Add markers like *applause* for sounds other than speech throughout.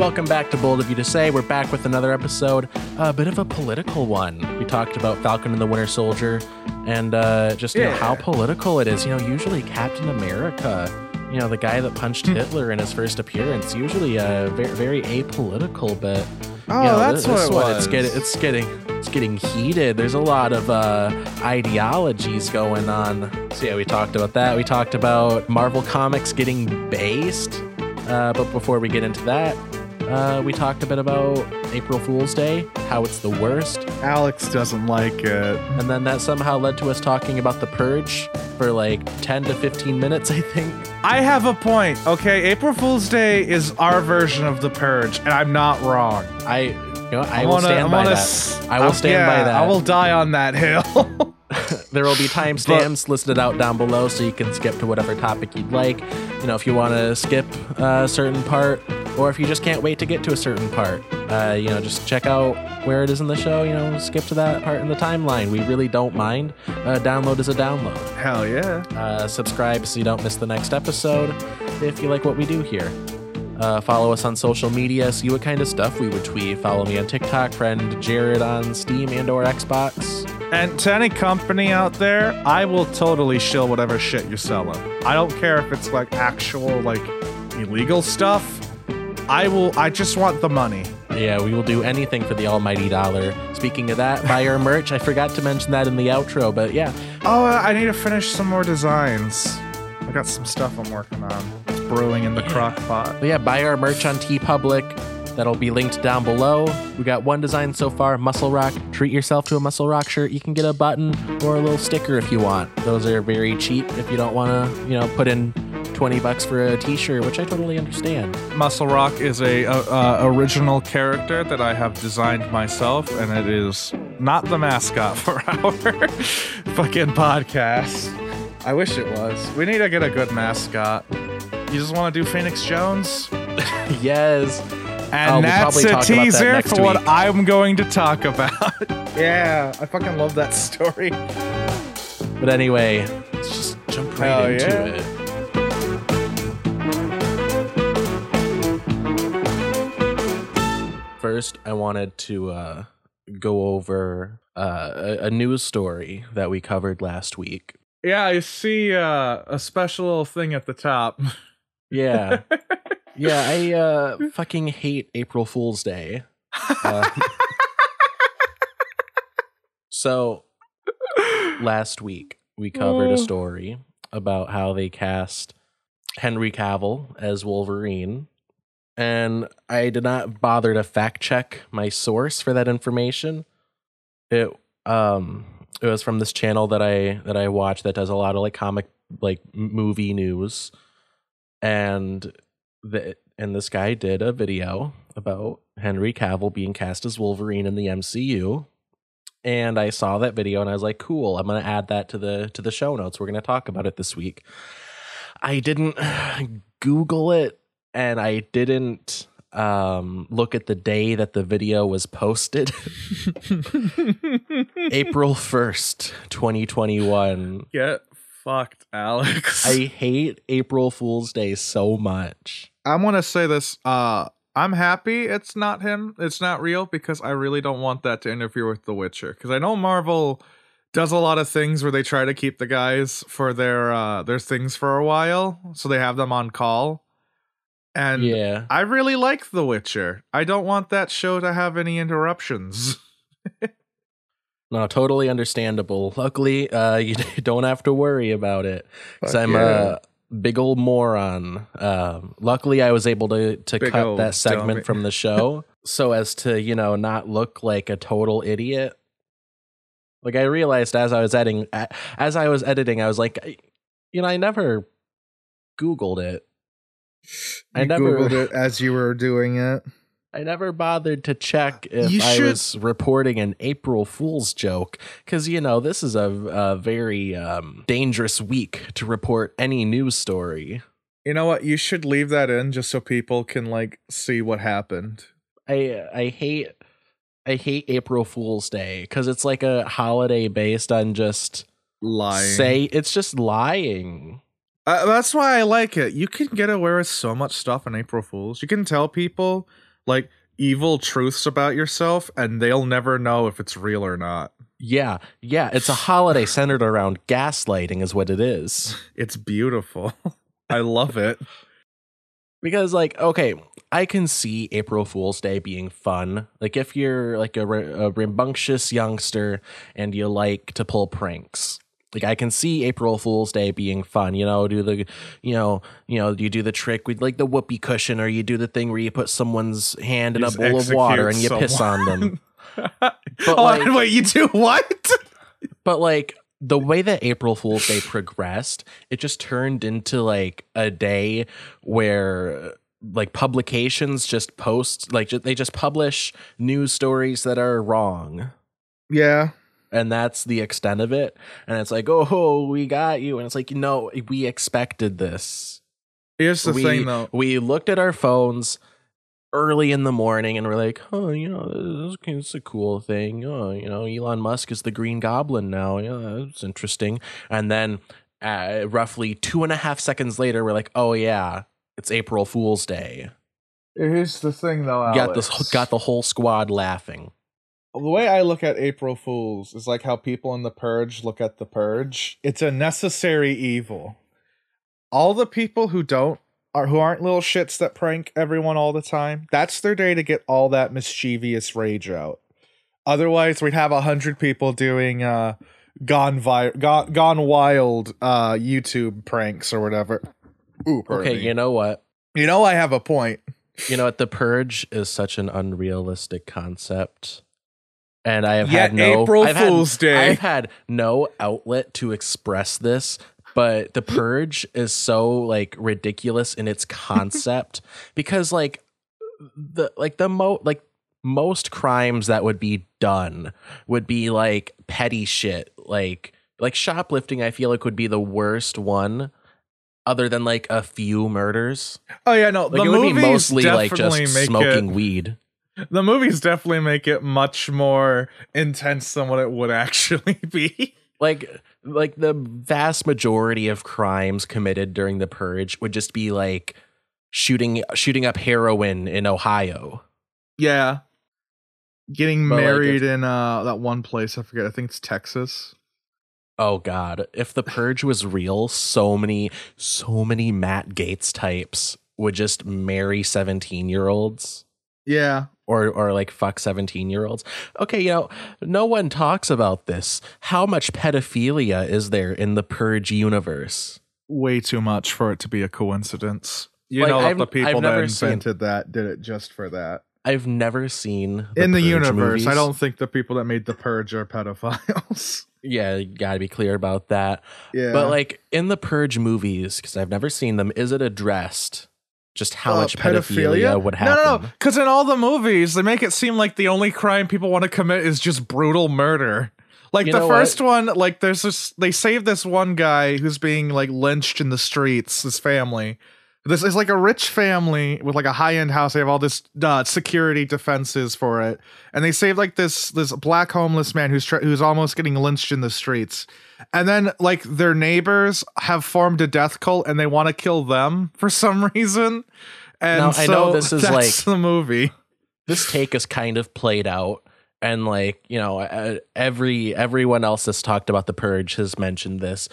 Welcome back to Bold of You to Say. We're back with another episode, a bit of a political one. We talked about Falcon and the Winter Soldier and uh, just you know, how political it is. You know, usually Captain America, you know, the guy that punched Hmm. Hitler in his first appearance, usually uh, very, very apolitical, but Oh, you know, that's this, this what it was. It's getting, it's getting, it's getting heated. There's a lot of uh, ideologies going on. So yeah, we talked about that. We talked about Marvel Comics getting based. Uh, but before we get into that, uh, we talked a bit about April Fool's Day, how it's the worst, Alex doesn't like it. and then that somehow led to us talking about the Purge for like 10 to 15 minutes, I think. I have a point, okay? April Fool's Day is our version of the Purge, and I'm not wrong. I, you know, I I'm will stand I'm by that. s- I will I'm- stand by that. I will die on that hill. *laughs* *laughs* There will be timestamps listed out down below so you can skip to whatever topic you'd like. You know, if you want to skip a certain part, or if you just can't wait to get to a certain part, uh, you know, just check out where it is in the show. You know, skip to that part in the timeline. We really don't mind. Uh, download is a download. Hell yeah. Uh, subscribe so you don't miss the next episode if you like what we do here. Uh, follow us on social media, see what kind of stuff we would tweet. Follow me on TikTok, friend Jared on Steam and or Xbox. And to any company out there, I will totally shill whatever shit you're selling. I don't care if it's like actual like illegal stuff. I will I just want the money. Yeah, we will do anything for the almighty dollar. Speaking of that, buy our merch. I forgot to mention that in the outro, but yeah, Oh, uh, I need to finish some more designs. I got some stuff I'm working on. It's brewing in the crock pot. but yeah, buy our merch on TeePublic. That'll be linked down below. We got one design so far, Muscle Rock. Treat yourself to a Muscle Rock shirt. You can get a button or a little sticker if you want. Those are very cheap if you don't want to, you know, put in 20 bucks for a t-shirt, which I totally understand. Muscle Rock is a, uh uh, original character that I have designed myself, and it is not the mascot for *laughs* our fucking podcast. I wish it was. We need to get a good mascot. You just want to do Phoenix Jones? *laughs* yes. And Oh, we'll that's probably a talk about that teaser next for what. I'm going to talk about. *laughs* yeah, I fucking love that story. But anyway, let's just jump right Hell into yeah. it. First, I wanted to uh, go over uh, a, a news story that we covered last week. Yeah, I see uh, a special little thing at the top. Yeah. *laughs* yeah, I uh, fucking hate April Fool's Day. Uh, *laughs* so, last week, we covered a story about how they cast Henry Cavill as Wolverine. And I did not bother to fact check my source for that information. It um it was from this channel that I that I watch that does a lot of like comic like movie news. And the and this guy did a video about Henry Cavill being cast as Wolverine in the MCU and I saw that video and I was like, "Cool, I'm to add that to the to the show notes. We're to talk about it this week." I didn't *sighs* Google it and I didn't um look at the day that the video was posted. *laughs* April 1st, 2021. Get fucked, Alex. I hate April Fool's Day so much. I want to say this. Uh, I'm happy it's not him. It's not real because I really don't want that to interfere with The Witcher. Because I know Marvel does a lot of things where they try to keep the guys for their uh, their things for a while, so they have them on call. And yeah. I really like The Witcher. I don't want that show to have any interruptions. *laughs* No, totally understandable. Luckily, uh, *laughs* you don't have to worry about it because I'm yeah. a big old moron. Um, luckily, I was able to to Big cut that segment dummy. from the show *laughs* so as to you know not look like a total idiot. Like I realized as I was editing, as I was editing, I was like, you know, I never Googled it. I never- Googled it as you were doing it. I never bothered to check if You I should- was reporting an April Fool's joke because you know this is a, a very um, dangerous week to report any news story. You know what? You should leave that in just so people can like see what happened. I I hate I hate April Fool's Day because it's like a holiday based on just Lying. say it's just lying. Uh, that's why I like it. You can get away with so much stuff on April Fools. You can tell people like evil truths about yourself and they'll never know if it's real or not. Yeah, yeah. It's a holiday centered around gaslighting, is what it is. *laughs* It's beautiful. *laughs* I love it. Because, like, okay, I can see April Fool's Day being fun. Like, if you're like a, a rambunctious youngster and you like to pull pranks, like I can see April Fool's Day being fun. You know, do the, you know, you know, you do the trick with like the whoopee cushion, or you do the thing where you put someone's hand in a bowl of water and you execute piss on them. *laughs* But *laughs* like- wait, you do what? *laughs* But like the way that April Fool's Day progressed, it just turned into like a day where like publications just post like they just publish news stories that are wrong. Yeah. And that's the extent of it. And it's like, oh, we got you. And it's like, no, we expected this. Here's the we, thing though. we looked at our phones early in the morning and we're like, oh, you know, this is it's a cool thing. Oh, you know, Elon Musk is the Green Goblin now. Yeah, that's interesting. And then uh, roughly two and a half seconds later, we're like, oh yeah, it's April Fool's Day. Here's the thing though. Got this, got the whole squad laughing. The way I look at April Fools is like how people in the Purge look at the Purge. It's a necessary evil. All the people who don't are who aren't little shits that prank everyone all the time. That's their day to get all that mischievous rage out. Otherwise, we'd have a hundred people doing uh gone vi- gone, gone wild uh YouTube pranks or whatever. Ooh, Okay, me. you know what? you know I have a point. You know what? The Purge is such an unrealistic concept. And I have had no April I've had- Day. I've had no outlet to express this, but the purge is so like ridiculous in its *laughs* concept because like the like the mo like most crimes that would be done would be like petty shit. Like like shoplifting i feel like would be the worst one other than like a few murders. Oh yeah, no, like the it would be mostly like just smoking it, weed The movies definitely make it much more intense than what it would *laughs* actually be. like like the vast majority of crimes committed during the purge would just be like shooting shooting up heroin in Ohio. Yeah. Getting But, like, married in uh that one place, I forget, I think it's Texas. Oh god, if the purge was real, so many so many Matt Gaetz types would just marry 17-year-olds Yeah. Or or like fuck 17-year-olds. Okay, you know, no one talks about this. How much pedophilia is there in the purge universe? Way too much for it to be a coincidence. You Like, know I've- the people I've that never seen- invented that did it just for that. I've never seen in the Purge universe, I don't think the people that made the purge are pedophiles. *laughs* Yeah, you got to be clear about that. yeah. But like in the Purge movies, because I've never seen them, is it addressed just how Uh, much pedophilia, would happen? No, no, no. Because in all the movies, they make it seem like the only crime people want to commit is just brutal murder. Like You the know first one, like there's this, they save this one guy who's being like lynched in the streets. his family. This is like a rich family with like a high end house. They have all this uh, security defenses for it, and they save like this this black homeless man who's tr- who's almost getting lynched in the streets. And then like their neighbors have formed a death cult and they want to kill them for *laughs* some reason. And Now, I know this is, *laughs* like- the movie. This take is kind of played out, and like you know, every everyone else that's talked about the Purge has mentioned this,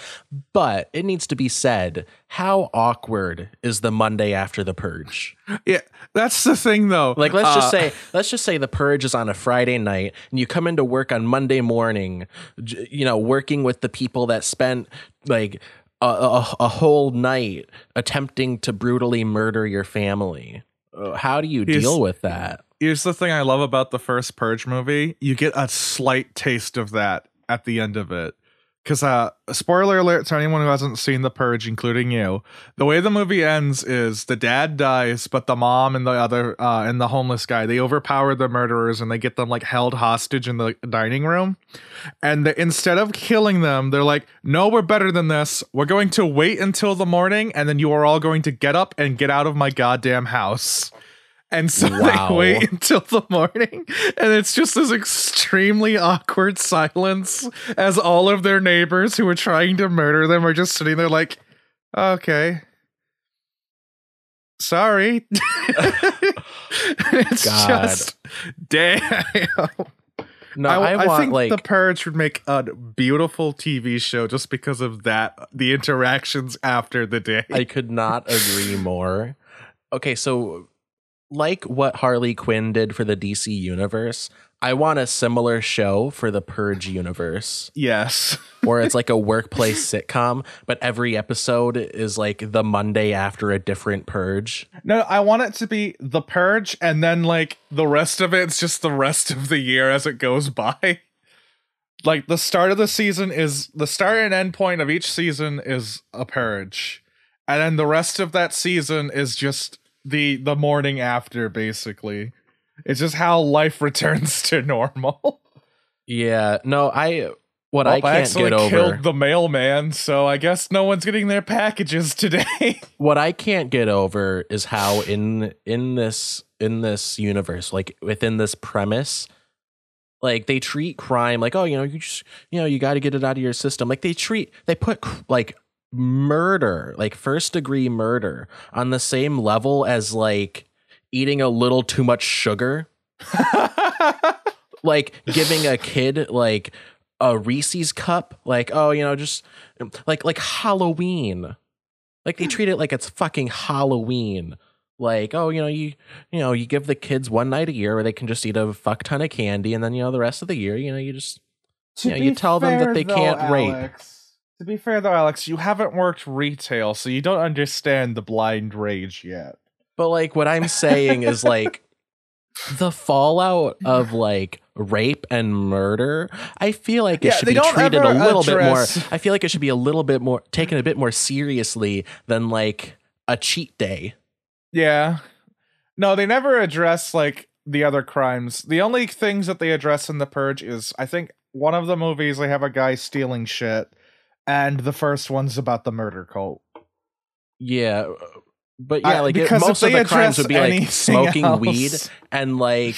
but it needs to be said: how awkward is the Monday after the Purge? Yeah, that's the thing though. Like let's just Uh, say let's just say the purge is on a Friday night and you come into work on Monday morning, you know, working with the people that spent like a, a, a whole night attempting to brutally murder your family. Uh, How do you deal with that? Here's the thing I love about the first Purge movie. You get a slight taste of that at the end of it. Because, uh, spoiler alert to anyone who hasn't seen The Purge, including you, the way the movie ends is the dad dies, but the mom and the other, uh, and the homeless guy, they overpower the murderers and they get them, like, held hostage in the dining room. And the, instead of killing them, they're like, no, we're better than this. We're going to wait until the morning, and then you are all going to get up and get out of my goddamn house. And so Wow. they wait until the morning, and it's just this extremely awkward silence as all of their neighbors who are trying to murder them are just sitting there like, okay. sorry. *laughs* it's God. just damn. No, I, I, I think like the Purge would make a beautiful TV show just because of that. The interactions after the day. I could not agree more. Okay, so like what Harley Quinn did for the DC universe, I want a similar show for the Purge universe yes. *laughs* where it's like a workplace sitcom, but every episode is like the Monday after a different purge. No, I want it to be the Purge, and then like the rest of it's just the rest of the year as it goes by. *laughs* Like the start of the season is the start and end point of each season is a purge, and then the rest of that season is just the the morning after. Basically, it's just how life *laughs* returns to normal. Yeah, no, I what I Oh, can't accidentally get over killed the mailman, so I guess no one's getting their packages today. *laughs* what I can't get over is how in in this in this universe, like within this premise, like they treat crime like oh you know you just you know you got to get it out of your system. Like they treat they put like murder, like first degree murder, on the same level as like eating a little too much sugar, *laughs* like giving a kid like a Reese's cup, like oh you know just like like Halloween. Like they treat it like it's fucking Halloween. Like, oh, you know, you you know, you give the kids one night a year where they can just eat a fuck ton of candy, and then you know the rest of the year, you know, you just To Yeah, you tell them that they though, can't rape. To be fair though, Alex, you haven't worked retail, so you don't understand the blind rage yet. But like what I'm saying is like *laughs* the fallout of like rape and murder, I feel like it Yeah, should be treated a little bit more. I feel like it should be a little bit more taken a bit more seriously than like a cheat day. Yeah. No, they never address like the other crimes. The only things that they address in the purge is I think one of the movies they have a guy stealing shit, and the first one's about the murder cult. Yeah. But yeah, I- like it, most of the crimes would be like smoking else- weed and like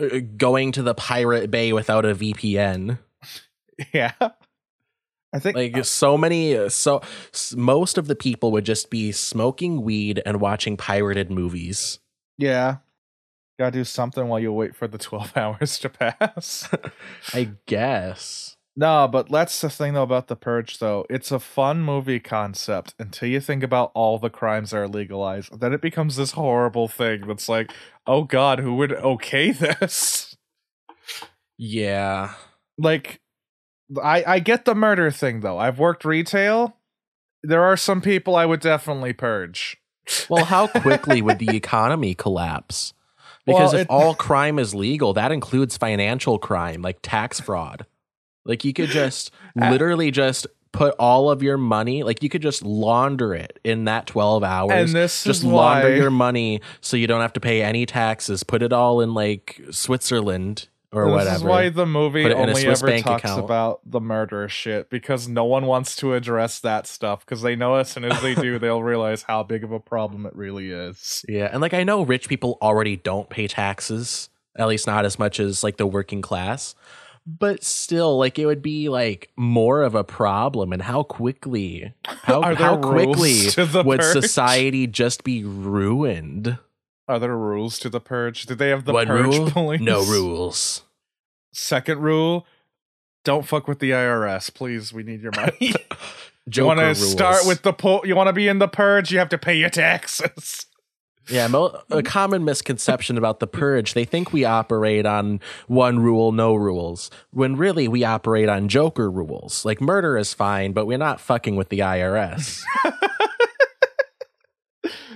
uh, going to the pirate bay without a VPN. *laughs* Yeah. I think Like so many, uh, so s- most of the people would just be smoking weed and watching pirated movies. yeah. Gotta do something while you wait for the *laughs* 12 hours to pass. *laughs* I guess. No, but that's the thing though about the purge though. It's a fun movie concept until you think about all the crimes that are legalized. Then it becomes this horrible thing that's like, oh god, who would okay *laughs* this? Yeah. Like I I get the murder thing though. I've worked retail. There are some people I would definitely purge. Well, how *laughs* quickly would the economy collapse? Because Well, if it- all crime is legal, that includes financial crime, like tax fraud. Like you could just *laughs* literally just put all of your money, like you could just launder it in that 12 hours. And this just is launder why your money so you don't have to pay any taxes. Put it all in like Switzerland or this whatever. is why the movie Put it in a only Swiss ever bank talks account. about the murder shit because no one wants to address that stuff because they know as soon as they do, *laughs* they'll realize how big of a problem it really is. Yeah, and like I know rich people already don't pay taxes, at least not as much as like the working class. But still, like it would be like more of a problem, and how quickly, how how quickly *laughs* would purge? society just be ruined? Are there rules to the purge? Did they have the One purge rule, *laughs* police? no rules. Second rule: don't fuck with the IRS, please. We need your money. *laughs* you want to start with the po- You want to be in the purge? You have to pay your taxes. Yeah, mo- a mm. common misconception about the purge, they think we operate on one rule, no rules, when really we operate on Joker rules. Like murder is fine, but we're not fucking with the IRS. *laughs*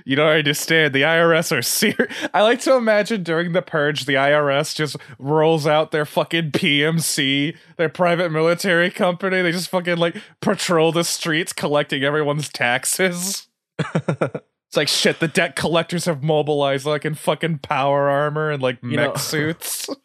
You don't understand. The IRS are serious. I like to imagine during the purge, the IRS just rolls out their fucking PMC, their private military company. They just fucking like patrol the streets collecting everyone's taxes. *laughs* It's like shit. The debt collectors have mobilized like in fucking power armor and like You mech know- suits. *laughs*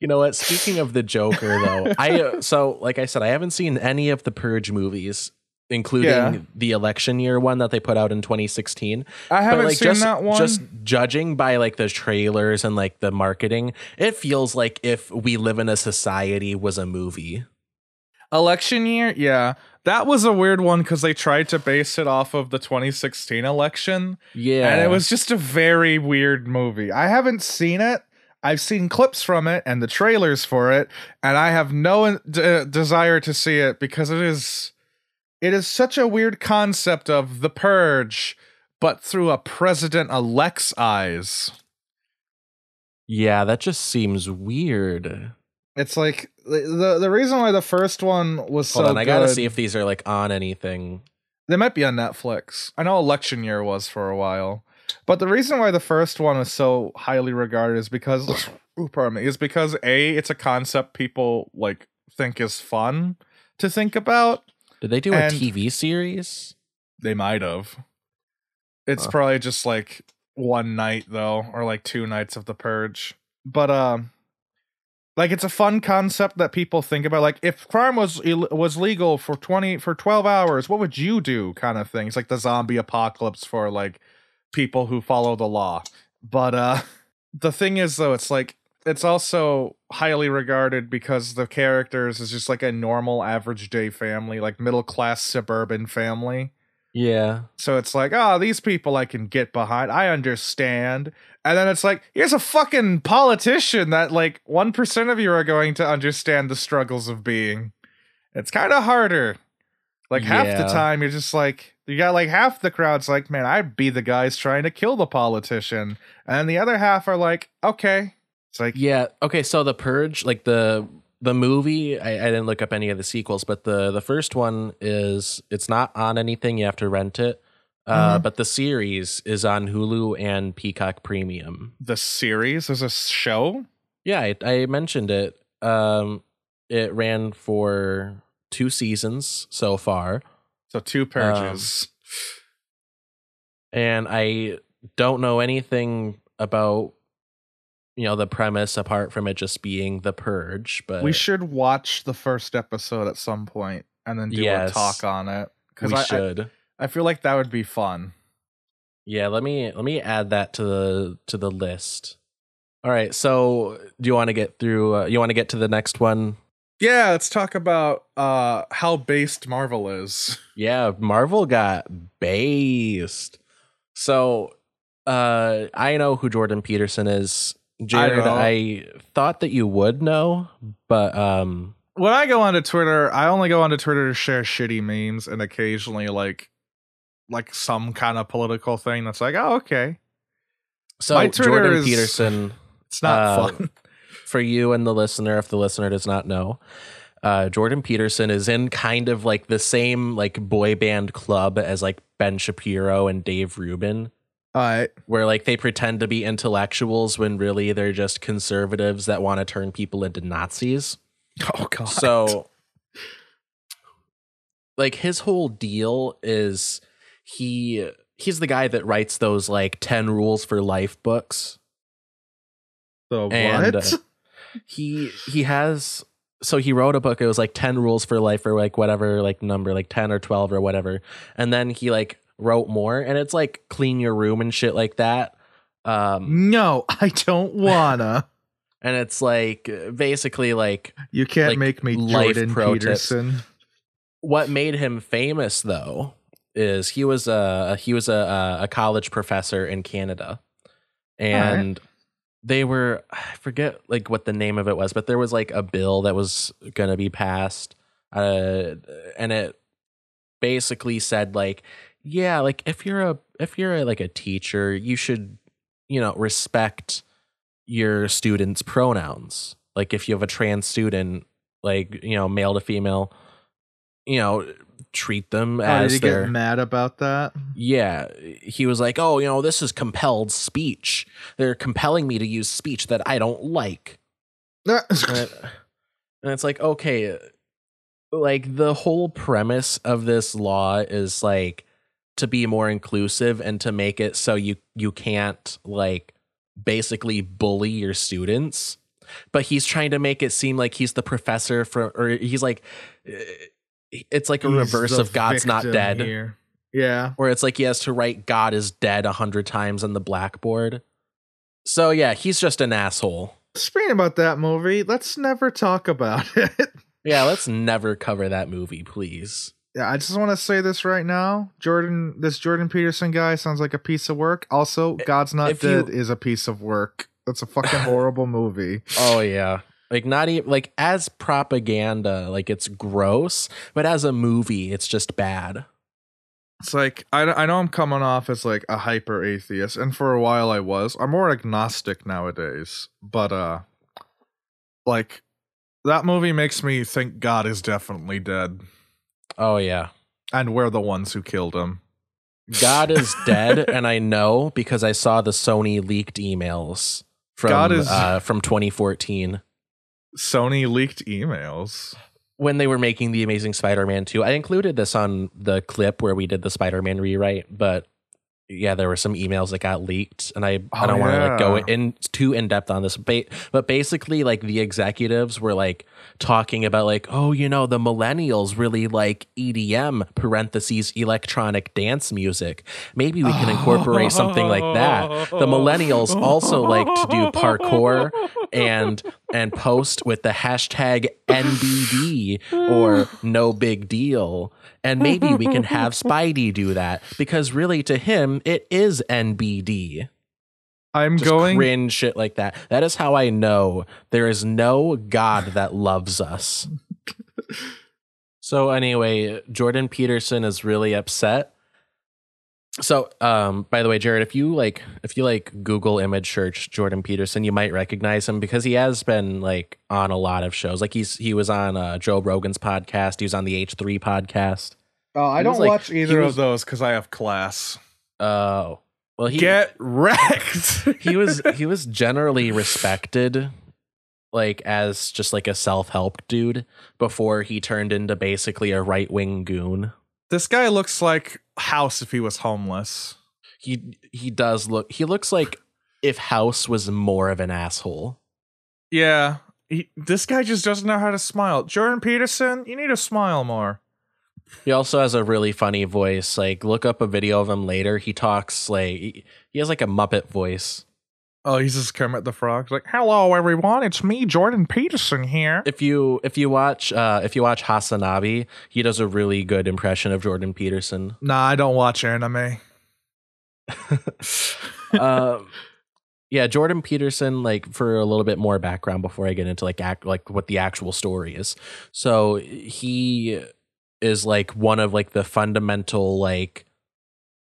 You know what? Speaking of the Joker, though, *laughs* I uh, so like I said, I haven't seen any of the Purge movies, including Yeah. the election year one that they put out in 2016. I haven't but like seen just that one. just judging by like the trailers and like the marketing, it feels like if we live in a society was a movie. Election year, yeah. That was a weird one because they tried to base it off of the 2016 election, Yeah. and it was just a very weird movie. I haven't seen it. I've seen clips from it and the trailers for it, and I have no d- uh, desire to see it because it is it is such a weird concept of the purge, but through a president elect's eyes. Yeah, that just seems weird. It's like the the, the reason why the first one was Hold so on, I gotta good- see if these are like on anything. They might be on Netflix. I know election year was for a while. But the reason why the first one is so highly regarded is because *coughs* ooh, pardon me, is because A, it's a concept people like think is fun to think about. Did they do a And- TV series? They might have. It's Huh. probably just like one night though, or like two nights of the purge. But um like it's a fun concept that people think about like if crime was was legal for 20 for 12 hours what would you do kind of things like the zombie apocalypse for like people who follow the law but uh *laughs* the thing is though it's like it's also highly regarded because the characters is just like a normal average day family like middle class suburban family Yeah. so it's like, oh, these people I can get behind. I understand. And then it's like, here's a fucking politician that like 1% of you are going to understand the struggles of being. It's kind of harder. Like half the time you're just like you got like half the crowd's like, man, I'd be the guys trying to kill the politician. And the other half are like, okay. It's like Yeah. Okay. So the Purge, like the the movie, I, I didn't look up any of the sequels, but the the first one is it's not on anything. You have to rent it. Uh, Mhm. But the series is on Hulu and Peacock Premium. the series is a show. Yeah, I, I mentioned it. Um, it ran for two seasons so far, So two purges. and I don't know anything about you know the premise apart from it just being the Purge. But we should watch the first episode at some point and then do Yes. a talk on it. Because we I, should. I feel like that would be fun. Yeah, let me let me add that to the to the list. All right, so do you want to get through? Uh, you want to get to the next one? Yeah, let's talk about uh how based Marvel is. *laughs* Yeah, Marvel got based. So, uh, I know who Jordan Peterson is. Jared, know. I, thought that you would know, but um, When I go onto Twitter, I only go onto Twitter to share shitty memes and occasionally like like some kind of political thing that's like, oh okay. so My Twitter Jordan is- Peterson. *laughs* It's not Uh, fun. *laughs* for you and the listener, if the listener does not know, uh, Jordan Peterson is in kind of like the same like boy band club as like Ben Shapiro and Dave Rubin, Alright. where like they pretend to be intellectuals when really they're just conservatives that want to turn people into Nazis. *laughs* Oh god. So, like his whole deal is he he's the guy that writes those like 10 rules for life books the and, what? uh, he he has so he wrote a book it was like 10 rules for life or like whatever like number like 10 or 12 or whatever and then he like wrote more and it's like clean your room and shit like that um no, *laughs* I don't wanna. *laughs* and it's like basically like You can't Like, make me Jordan pro tips. Peterson. what made him famous though is he was a he was a a college professor in Canada, and they were I forget like what the name of it was, but there was like a bill that was gonna be passed, uh, and it basically said like, yeah, like if you're a if you're a, like a teacher, you should you know respect your students' pronouns. Like if you have a trans student, like you know male to female you know, treat them Oh, did as you their get mad about that? yeah. He was like, "Oh, you know, this is compelled speech. They're compelling me to use speech that I don't like." *laughs* And, it- and it's like, okay, like the whole premise of this law is like to be more inclusive and to make it so you you can't like basically bully your students. But he's trying to make it seem like he's the professor for, or he's like, it's like a He's reverse of God's not dead here. Yeah. where it's like he has to write God is dead a hundred times on the blackboard. So yeah, he's just an asshole. Speaking about that movie, let's never talk about *laughs* it. Yeah, let's never cover that movie, please. Yeah, I just want to say this right now. Jordan, this Jordan Peterson guy sounds like a piece of work. Also, God's Not If you- Dead is a piece of work. That's a fucking horrible movie. Oh yeah. Like not even like as propaganda, like it's gross, but as a movie, it's just bad. It's like I, I know I'm coming off as like a hyper atheist, and for a while I was. I'm more agnostic nowadays, but uh, like that movie makes me think God is definitely dead, Oh yeah. and we're the ones who killed him. God is *laughs* dead, and I know because I saw the Sony leaked emails from God is- uh, from 2014 Sony leaked emails. when they were making the Amazing Spider-Man 2. I included this on the clip where we did the Spider-Man rewrite, but yeah, there were some emails that got leaked, and I oh, I Oh, don't want to like go in too in depth on this, ba- but basically, like the executives were like talking about like, oh, you know, the millennials really like EDM parentheses electronic dance music. Maybe we can incorporate something like that. The millennials also like to do parkour and and post with the hashtag NBD or no big deal. And maybe we can have Spidey do that because really to him it is NBD. I'm Just going. cringe shit like that. That is how I know there is no God that loves us. *laughs* so anyway, Jordan Peterson is really upset. So, um, by the way, Jared, if you like, if you like Google image search Jordan Peterson, you might recognize him because he has been like on a lot of shows. Like he's he was on uh, Joe Rogan's podcast. He was on the H three podcast. Oh, I don't was like- watch either was- of those because I have class. Oh, well, he Get wrecked. *laughs* he was he was generally respected like as just like a self-help dude before he turned into basically a right-wing goon this guy looks like House if he was homeless. he he does look he looks like if house was more of an asshole Yeah. He, this guy just doesn't know how to smile. Jordan Peterson, you need to smile more. He also has a really funny voice like look up a video of him later he talks like he has like a muppet voice Oh, he's just Kermit the Frog. He's like, hello everyone, it's me, Jordan Peterson here. if you if you watch uh if you watch hasanabi he does a really good impression of jordan peterson Nah, I don't watch anime. *laughs* um yeah jordan peterson like for a little bit more background before i get into like act like what the actual story is so he is like one of like the fundamental like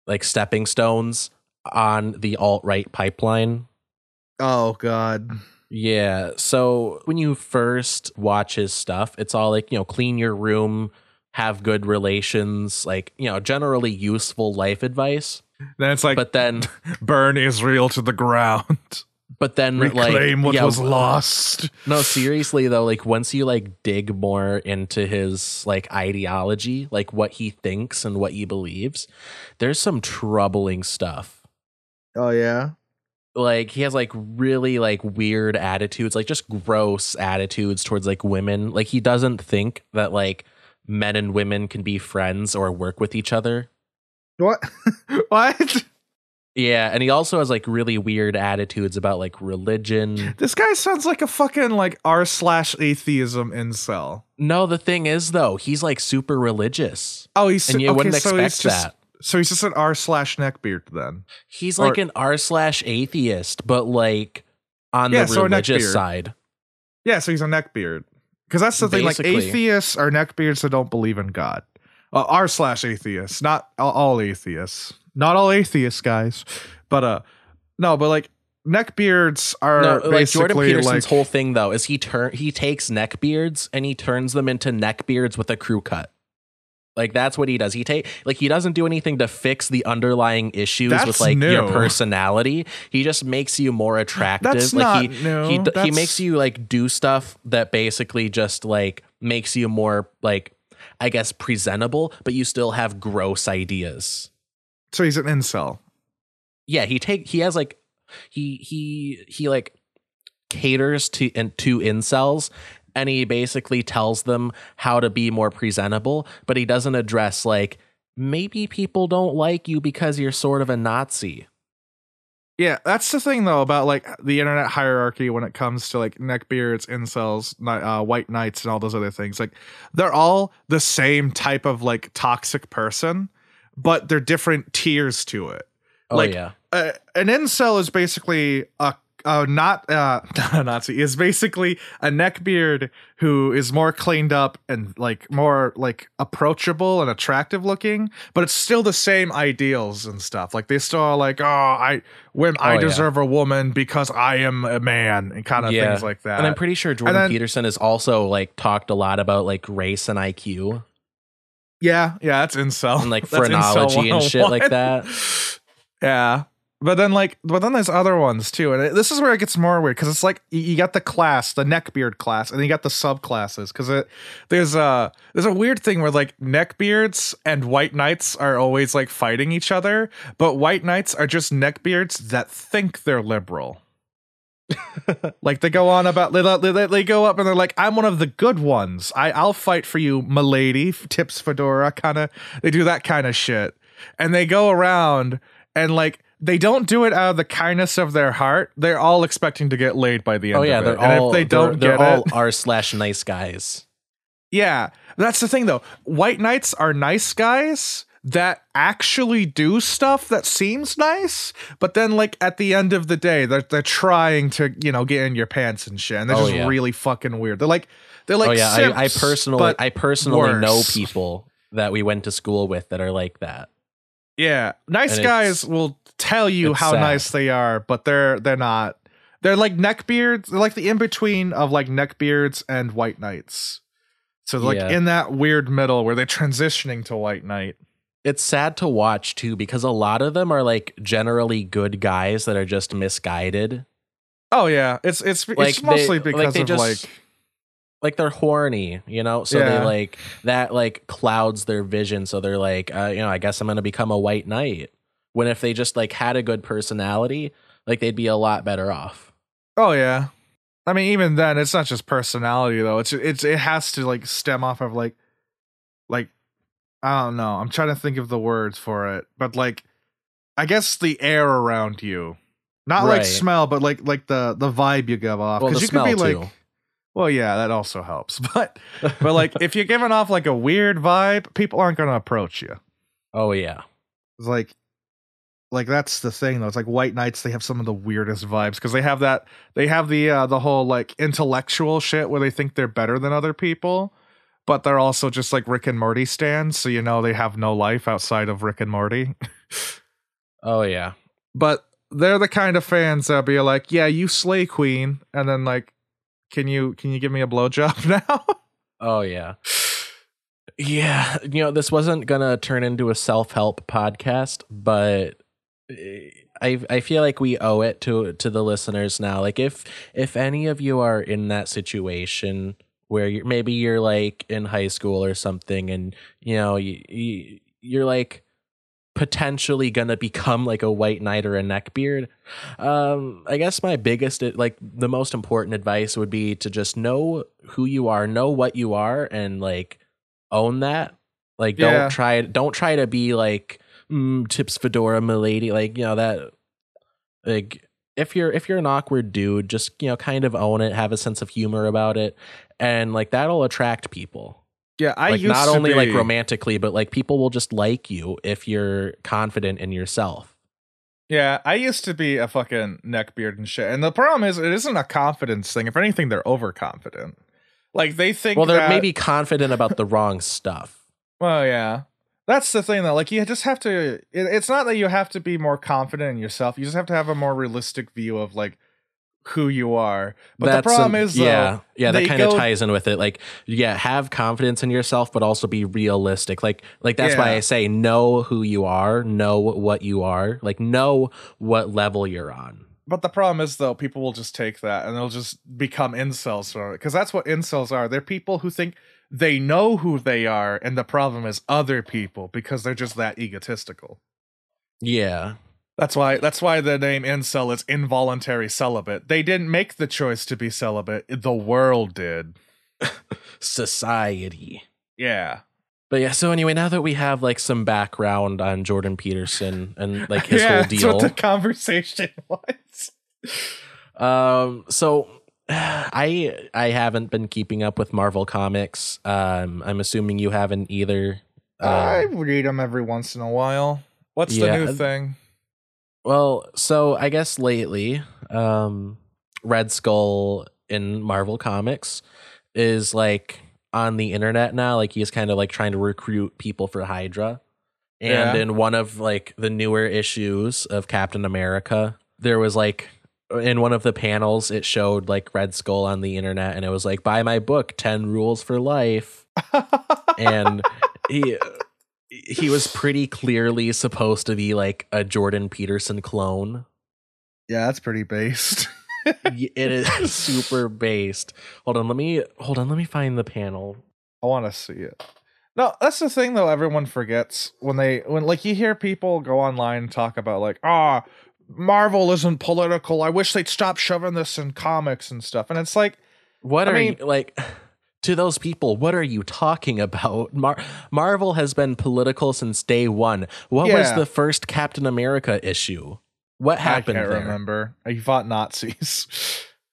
like stepping stones on the alt-right pipeline Oh God. yeah so when you first watch his stuff it's all like you know clean your room have good relations like you know generally useful life advice Then it's like but then *laughs* burn Israel to the ground. But then Reclaim like what yeah, was lost. No, seriously though, like once you like dig more into his like ideology, like what he thinks and what he believes, there's some troubling stuff. Oh yeah. Like he has like really like weird attitudes, like just gross attitudes towards like women. Like he doesn't think that like men and women can be friends or work with each other. What? *laughs* what? Yeah, and he also has like really weird attitudes about like religion. This guy sounds like a fucking like r slash atheism incel. No, the thing is though, he's like super religious. Oh, he's And you okay, wouldn't so he's expect just, that. So he's just an r slash neckbeard then. He's Or- like an r slash atheist, but like on Yeah, the so religious side. Yeah, so he's a neckbeard. Because that's the thing. Like atheists are neckbeards that don't believe in God. Uh, r slash atheists, not all atheists. Not all atheists, guys. But uh, no, but like neckbeards are No, like Jordan Peterson's like whole thing though is he turn he takes neckbeards and he turns them into neckbeards with a crew cut. Like that's what he does. He take like he doesn't do anything to fix the underlying issues with That's like your personality. He just makes you more attractive. That's like not he new. he d- he makes you like do stuff that basically just like makes you more like I guess presentable, but you still have gross ideas. So he's an incel. yeah he take he has like he he he like caters to and to incels and he basically tells them how to be more presentable but he doesn't address like maybe people don't like you because you're sort of a nazi Yeah, that's the thing though about like the internet hierarchy when it comes to like neckbeards, incels, uh, white knights, and all those other things. Like they're all the same type of like toxic person, but they're different tiers to it. Oh Like, yeah. Uh, an incel is basically a uh, not uh *laughs* not a Nazi is basically a neckbeard who is more cleaned up and like more like approachable and attractive looking, but it's still the same ideals and stuff. Like they still are like, oh, I when Oh, I yeah. deserve a woman because I am a man and kind of Yeah. things like that. And I'm pretty sure Jordan then- Peterson has also like talked a lot about like race and IQ yeah, yeah, that's incel. and like *laughs* That's phrenology and shit like that. *laughs* Yeah. But then like but then there's other ones too. And it, this is where it gets more weird cuz it's like you, you got the class, the neckbeard class, and then you got the subclasses cuz it there's a there's a weird thing where like neckbeards and white knights are always like fighting each other, but white knights are just neckbeards that think they're liberal. *laughs* like they go on about they, they, they go up and they're like i'm one of the good ones. I i'll fight for you milady tips fedora kind of they do that kind of shit. And they go around and like they don't do it out of the kindness of their heart. They're all expecting to get laid by the end Oh yeah, of they're it. and all if they don't they're, they're all r slash nice guys. yeah that's the thing though. White knights are nice guys that actually do stuff that seems nice but then like at the end of the day they're, they're trying to you know get in your pants and shit and they're Oh, just yeah. really fucking weird they're like they're like oh yeah, I, I personally I personally know people that we went to school with that are like that. Yeah, nice And guys will tell you how sad. nice they are, but they're they're not. They're like neckbeards. They're like the in between of like neckbeards and white knights. So like Yeah. in that weird middle where they're transitioning to white knight. It's sad to watch too because a lot of them are like generally good guys that are just misguided. Oh yeah, it's it's Like, it's mostly they- like, because they of just- like Like they're horny, you know? So Yeah. they like that like clouds their vision. So they're like, uh, you know, I guess I'm gonna become a white knight. When if they just like had a good personality, like they'd be a lot better off. oh yeah. I mean, even then, it's not just personality though. It's it's it has to like stem off of like like I don't know. I'm trying to think of the words for it, but like I guess the air around you, not like smell, but like like the the vibe you give off. Well, you smell could be too. like, well, yeah, that also helps. *laughs* But but like *laughs* if you're giving off like a weird vibe, people aren't gonna approach you. oh yeah. It's like like that's the thing though. It's like white knights. They have some of the weirdest vibes because they have that. They have the uh, the whole like intellectual shit where they think they're better than other people, but they're also just like Rick and Morty stands. So you know they have no life outside of Rick and Morty. *laughs* Oh yeah. but they're the kind of fans that'll be like, "Yeah, you slay queen," and then like, "Can you can you give me a blowjob *laughs* now?" Oh yeah. Yeah, you know, this wasn't gonna turn into a self-help podcast, but eh, I I feel like we owe it to to the listeners now. Like if if any of you are in that situation where you're maybe you're like in high school or something and you know you, you you're like potentially gonna become like a white knight or a neckbeard. Um i guess my biggest like the most important advice would be to just know who you are know what you are and like own that. Like don't try don't try to be like mm, tips fedora milady like you know that like if you're if you're an awkward dude just you know kind of own it have a sense of humor about it and like that'll attract people yeah, I like not only like romantically but like people will just like you if you're confident in yourself Yeah, I used to be a fucking neckbeard and shit. And the problem is, it isn't a confidence thing. If anything, they're overconfident. Like they think. well they're that, maybe confident about the wrong stuff Well, yeah, that's the thing though. Like you just have to. It, it's not that you have to be more confident in yourself. You just have to have a more realistic view of like who you are. But That's the problem an- is, though, yeah yeah that kind of ties in with it like yeah have confidence in yourself but also be realistic like like that's why i say know who you are know what you are like know what level you're on But the problem is though, people will just take that and they'll just become incels from it because that's what incels are. They're people who think they know who they are, and the problem is other people because they're just that egotistical. yeah That's why that's why the name incel is involuntary celibate. They didn't make the choice to be celibate. The world did. *laughs* society Yeah. But yeah, so anyway, now that we have like some background on Jordan Peterson and *laughs* like his yeah, whole That's deal, what the conversation *laughs* was. um, so I I haven't been keeping up with Marvel comics. Um, I'm assuming you haven't either. I Um, read them every once in a while. What's yeah, the new uh, thing? well, so I guess lately, um, Red Skull in Marvel comics is like on the internet now. Like he's kind of like trying to recruit people for Hydra. And Yeah. in one of like the newer issues of Captain America, there was like in one of the panels it showed like Red Skull on the internet and it was like buy my book 10 rules for life and he he was pretty clearly supposed to be like a Jordan Peterson clone. yeah, that's pretty based. It is *laughs* super based. Hold on, let me hold on, let me find the panel. I want to see it. No, that's the thing though. Everyone forgets when they when like you hear people go online and talk about like ah. Marvel isn't political. I wish they'd stop shoving this in comics and stuff. And it's like, What I are mean- you like *laughs* to those people? What are you talking about? Mar- Marvel has been political since day one. What was the first Captain America issue? What happened I can't there? remember. He fought Nazis.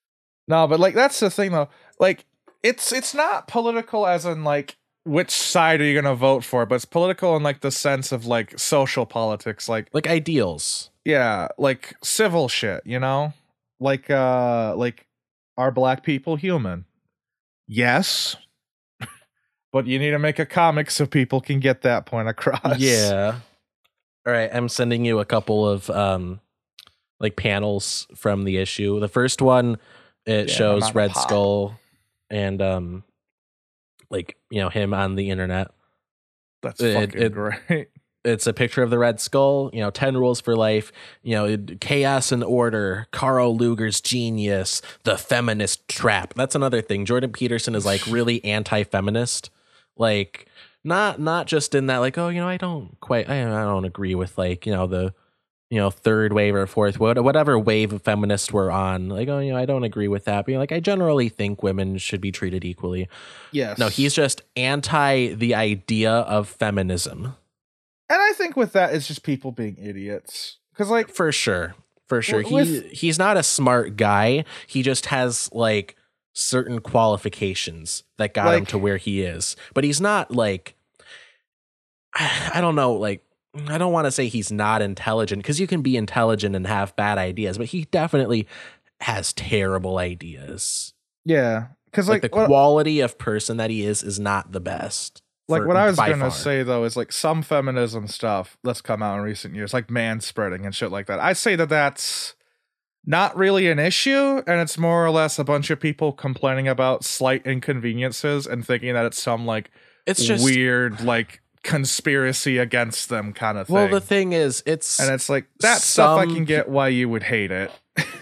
*laughs* no, but like that's the thing though. Like it's it's not political as in like which side are you gonna vote for, but it's political in like the sense of like social politics, like Like ideals. Yeah, like civil shit, you know? Like uh like are black people human? Yes. *laughs* but you need to make a comic so people can get that point across. Yeah. All right, I'm sending you a couple of um like panels from the issue. The first one it Yeah, shows Red. Skull and um like, you know, him on the internet. That's It- fucking it- great. *laughs* It's a picture of the Red Skull, you know, 10 rules for life, you know, chaos and order, Karl Lueger's genius, the feminist trap. That's another thing. Jordan Peterson is like really anti-feminist. Like not not just in that like, oh, you know, I don't quite I, I don't agree with like, you know, the you know, third wave or fourth whatever wave of feminists we're on. Like, oh, you know, I don't agree with that. But like I generally think women should be treated equally. Yes. No, he's just anti the idea of feminism. And I think with that, it's just people being idiots. Because, like, For sure. For sure. W- he he's not a smart guy. He just has like certain qualifications that got him to where he is. But he's not like *sighs* I don't know, like I don't want to say he's not intelligent because you can be intelligent and have bad ideas, but he definitely has terrible ideas. yeah. Because, Like, like, the what, quality of person that he is is not the best. Like what I was going to far. say, though, is like some feminism stuff that's come out in recent years, like man spreading and shit like that. I say that that's not really an issue. And it's more or less a bunch of people complaining about slight inconveniences and thinking that it's some, like, It's just weird, like, conspiracy against them kind of thing. well, the thing is, it's and it's like, that stuff I some can get why you would hate it.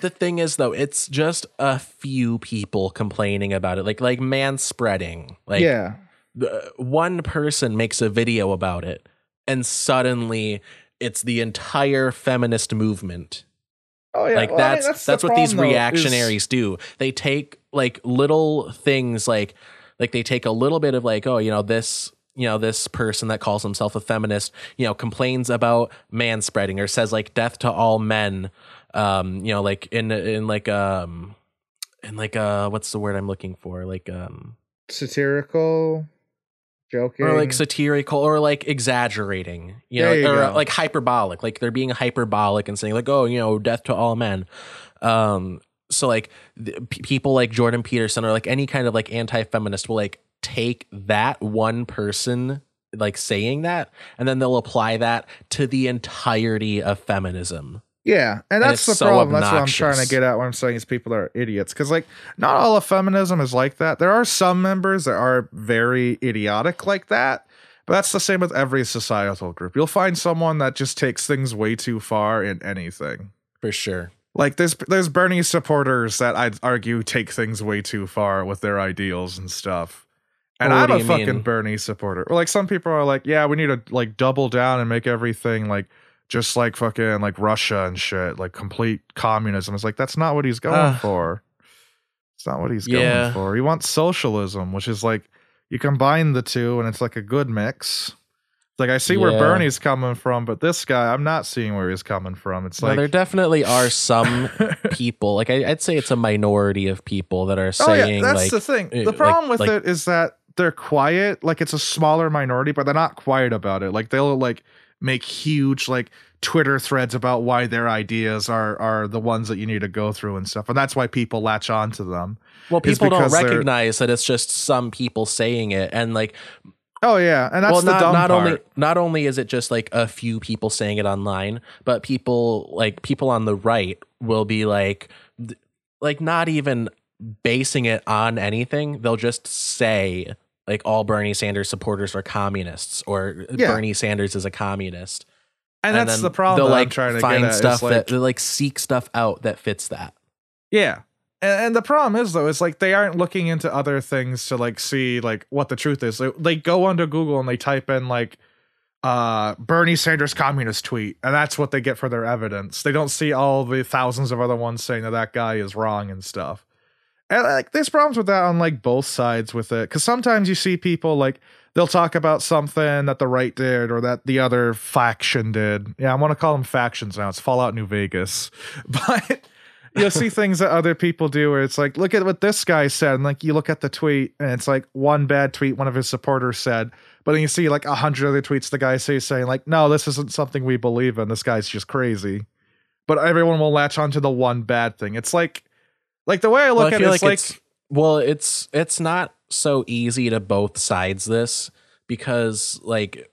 the thing is though it's just a few people complaining about it like like man spreading like yeah. The- one person makes a video about it and suddenly it's the entire feminist movement. Oh, yeah. like Well, I mean, that's the that's, what these though, is- reactionaries do. They take like little things like like they take a little bit of like oh you know this you know this person that calls himself a feminist you know complains about man spreading or says like death to all men um you know like in in like um in like uh what's the word i'm looking for? Like um satirical, joking, or like satirical or like exaggerating you know you or go. like hyperbolic like they're being hyperbolic and saying like oh you know death to all men. Um so like the, p- people like jordan peterson or like any kind of like anti-feminist will like take that one person like saying that and then they'll apply that to the entirety of feminism Yeah, and that's the so problem. That's what I'm trying to get at when I'm saying is people are idiots. Because like, not all of feminism is like that. There are some members that are very idiotic like that. But that's the same with every societal group. You'll find someone that just takes things way too far in anything. for sure Like there's there's Bernie supporters that I'd argue take things way too far with their ideals and stuff. And Well, what I'm a fucking mean? Bernie supporter. Or like some people are like, yeah, we need to like double down and make everything like just like fucking like Russia and shit, like complete communism. It's like that's not what he's going Uh, for. It's not what he's yeah. going for. He wants socialism, which is like you combine the two and it's like a good mix. Like I see where Bernie's coming from, but this guy, I'm not seeing where he's coming from. It's Now, like there definitely are some *laughs* people, like I, I'd say it's a minority of people that are saying. Oh yeah, that's like the thing. eh, The like- problem with like- it is that they're quiet. Like it's a smaller minority, but they're not quiet about it. Like they'll like make huge like Twitter threads about why their ideas are are the ones that you need to go through and stuff. And that's why people latch on to them. well, people don't recognize that it's just some people saying it, and like Oh yeah, and that's well, the not dumb not part. only not only is it just like a few people saying it online, but people like people on the right will be like, like not even basing it on anything. They'll just say like all Bernie Sanders supporters are communists, or Yeah. Bernie Sanders is a communist. and, that's the problem They'll like I'm trying to find get at. stuff like, that they like seek stuff out that fits that. Yeah. And, and the problem is though, is like they aren't looking into other things to like see like what the truth is. They, they go onto Google and they type in like uh Bernie Sanders communist tweet, and that's what they get for their evidence. They don't see all the thousands of other ones saying that that guy is wrong and stuff. Like there's problems with that on like both sides with it, because sometimes you see people like they'll talk about something that the right did or that the other faction did. Yeah, I want to call them factions now. It's Fallout New Vegas, *laughs* but you'll see things that other people do where it's like, look at what this guy said, and like you look at the tweet and it's like one bad tweet one of his supporters said, but then you see like a hundred other tweets the guy says saying like, no, this isn't something we believe in. This guy's just crazy. But everyone will latch onto the one bad thing. It's like, like the way I look well, at I it, it's like, like, it's well, it's it's not so easy to both sides this because like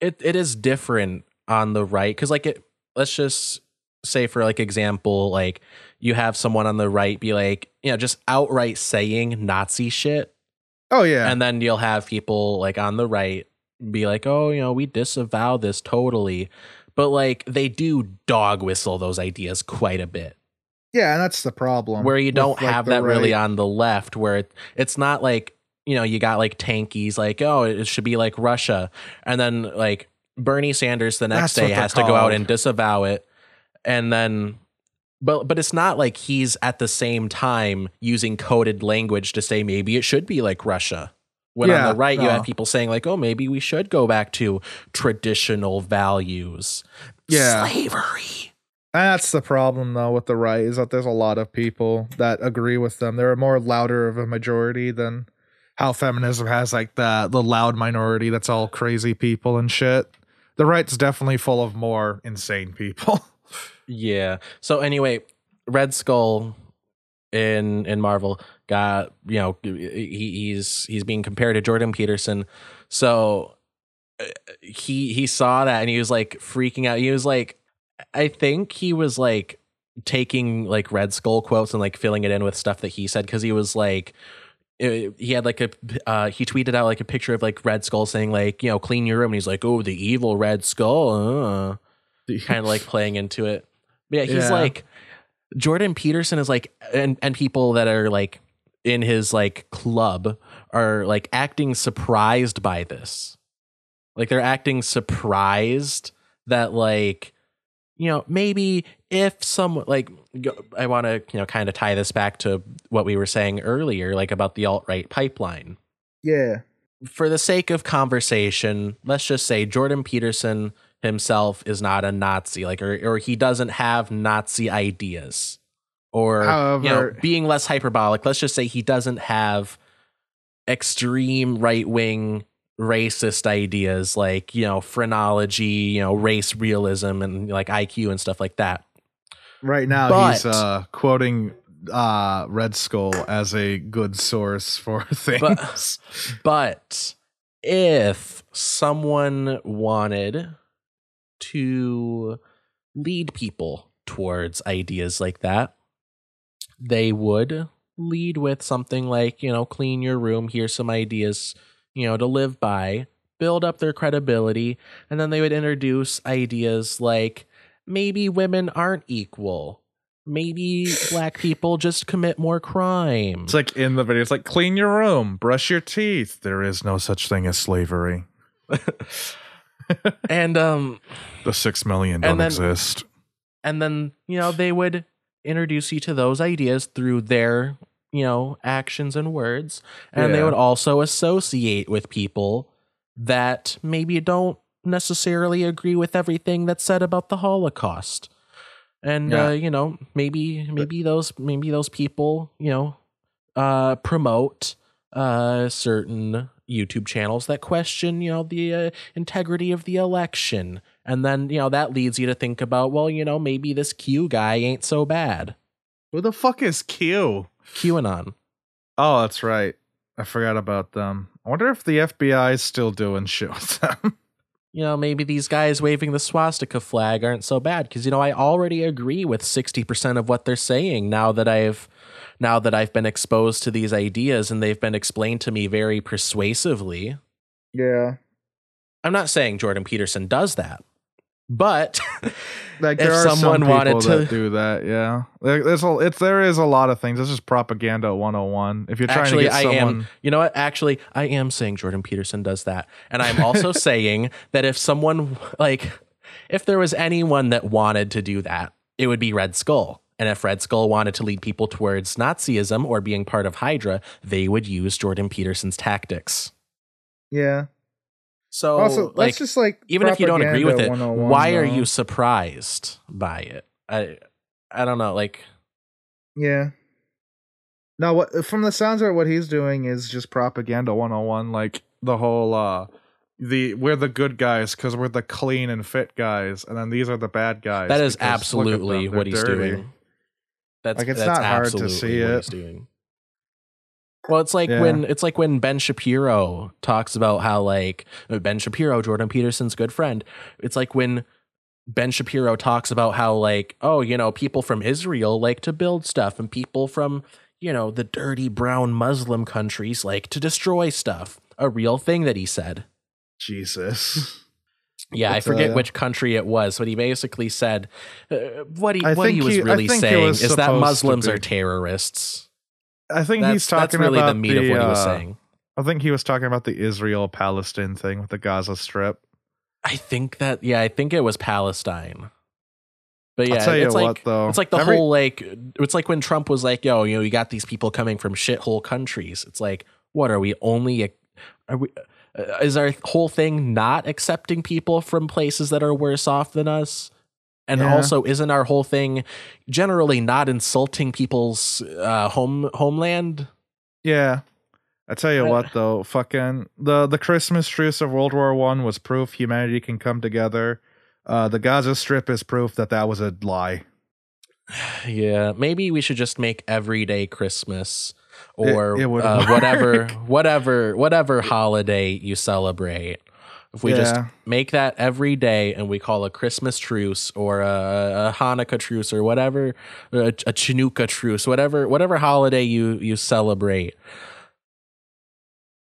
it it is different on the right. Because like it let's just say for like example like you have someone on the right be like you know just outright saying Nazi shit. Oh yeah, and then you'll have people like on the right be like oh you know we disavow this totally. But like they do dog whistle those ideas quite a bit yeah, and that's the problem. where you don't like, have the that really on the left where it, it's not like you know you got like tankies like oh it should be like russia. And then like bernie sanders the next That's day has to go out and disavow it. And then but but it's not like he's at the same time using coded language to say maybe it should be like russia. When Yeah, on the right you have people saying like oh maybe we should go back to traditional values. Yeah. slavery That's the problem though with the right is that there's a lot of people that agree with them. They're more louder of a majority than how feminism has like the the loud minority that's all crazy people and shit. The right's definitely full of more insane people. *laughs* Yeah. So anyway, Red Skull in in Marvel got you know he, he's he's being compared to Jordan Peterson. So uh, he he saw that and he was like freaking out. He was like, I think he was like taking like Red Skull quotes and like filling it in with stuff that he said because he was like. uh, He had like a uh, he tweeted out like a picture of like Red Skull saying like you know clean your room and he's like oh the evil Red Skull uh kind of like *laughs* playing into it. But yeah, he's Yeah. like Jordan Peterson is like and and people that are like in his like club are like acting surprised by this. Like they're acting surprised that like you know maybe if some like I want to you know kind of tie this back to what we were saying earlier like about the alt-right pipeline yeah. for the sake of conversation, let's just say Jordan Peterson himself is not a Nazi, like, or, or he doesn't have Nazi ideas, or you know, being less hyperbolic. Let's just say he doesn't have extreme right wing racist ideas like you know phrenology, you know, race realism, and like IQ and stuff like that. Right now he's uh quoting uh Red Skull as a good source for *laughs* things. But if someone wanted to lead people towards ideas like that, they would lead with something like, you know, clean your room, here's some ideas, you know, to live by, build up their credibility, and then they would introduce ideas like maybe women aren't equal. Maybe black people just commit more crime. It's like in the video, it's like clean your room, brush your teeth. There is no such thing as slavery. *laughs* and um The six million don't then- exist. and then you know they would introduce you to those ideas through their you know, actions and words. And they would also associate with people that maybe don't necessarily agree with everything that's said about the Holocaust. And Yeah. uh, you know, maybe maybe those maybe those people, you know, uh promote uh certain YouTube channels that question, you know, the uh, integrity of the election. And then, you know, that leads you to think about, well, you know, maybe this Q guy ain't so bad. Who the fuck is Q? QAnon. Oh, that's right. I forgot about them. I wonder if the FBI is still doing shit with them. *laughs* you know, maybe these guys waving the swastika flag aren't so bad because you know I already agree with 60% of what they're saying now that I've now that I've been exposed to these ideas and they've been explained to me very persuasively. yeah. I'm not saying Jordan Peterson does that. But *laughs* Like If are someone some wanted to- do that, yeah. There, there's a, it's there is a lot of things. This is propaganda 101. If you're trying actually to get I someone am you know what? Actually, I am saying Jordan Peterson does that. And I'm also *laughs* saying that if someone like if there was anyone that wanted to do that, it would be Red Skull. And if Red Skull wanted to lead people towards Nazism or being part of Hydra, they would use Jordan Peterson's tactics. Yeah. So also, like that's just like even if you don't agree with it, 101, why are you surprised by it? I I don't know, like Yeah. Now, what from the sounds of it, what he's doing is just propaganda 101. Like the whole uh the we're the good guys because we're the clean and fit guys, and then these are the bad guys. that is because look at absolutely what they're he's dirty. doing. That's Like, it's that's not hard to see what it. Well, it's like Yeah. when it's like when Ben Shapiro talks about how like uh, Ben Shapiro, Jordan Peterson's good friend. It's like when Ben Shapiro talks about how like oh you know people from Israel like to build stuff and people from you know the dirty brown Muslim countries like to destroy stuff. A real thing that he said. Jesus. *laughs* Yeah, I forget uh, which country it was, but he basically said uh, what he I what he was he- really think he saying was is that Muslims are terrorists. I think That's, he's talking that's really about the meat of what he was uh, saying. I think he was talking about the Israel Palestine thing with the Gaza Strip. I think that yeah, I think it was Palestine. But yeah, I'll tell you it's what, like though. it's like the Every- whole like it's like when Trump was like, "Yo, you know, you got these people coming from shithole countries." It's like, what are we only? Are we? Uh, is our whole thing not accepting people from places that are worse off than us? And Yeah. also, isn't our whole thing generally not insulting people's uh, home homeland? Yeah. I tell you Uh, what though, fucking the the Christmas truce of World War One was proof humanity can come together. Uh, the Gaza Strip is proof that that was a lie. *sighs* Yeah, maybe we should just make everyday Christmas or it would uh, *laughs* whatever, whatever, whatever holiday you celebrate. If we just make that every day and we call a Christmas truce or a, a Hanukkah truce or whatever, a, a Chanukah truce, whatever, whatever holiday you you celebrate,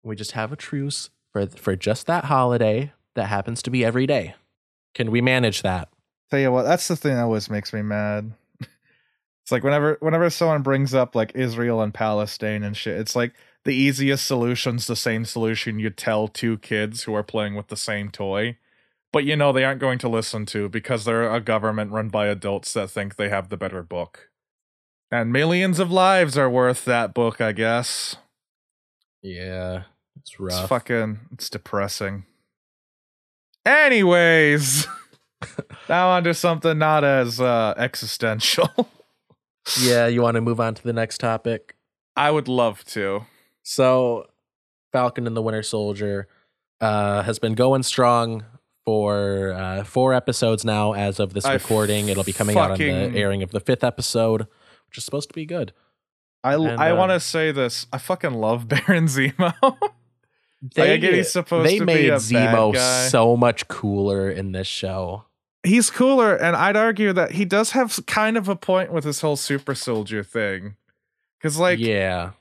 we just have a truce for for just that holiday that happens to be every day. Can we manage that? Tell you what, that's the thing that always makes me mad. *laughs* It's like whenever whenever someone brings up like Israel and Palestine and shit, it's like the easiest solution's the same solution you tell two kids who are playing with the same toy. But you know they aren't going to listen to because they're a government run by adults that think they have the better book. And millions of lives are worth that book, I guess. Yeah, it's rough. It's fucking it's depressing. Anyways, *laughs* now onto something not as uh existential. Yeah, you want to move on to the next topic? I would love to. So, Falcon and the Winter Soldier uh, has been going strong for uh, four episodes now as of this I recording. It'll be coming out on the airing of the fifth episode, which is supposed to be good. I And, I uh, want to say this. I fucking love *laughs* Baron Zemo. They, get he's supposed they to be made Zemo so much cooler in this show. He's cooler, and I'd argue that he does have kind of a point with this whole super soldier thing. Because like yeah,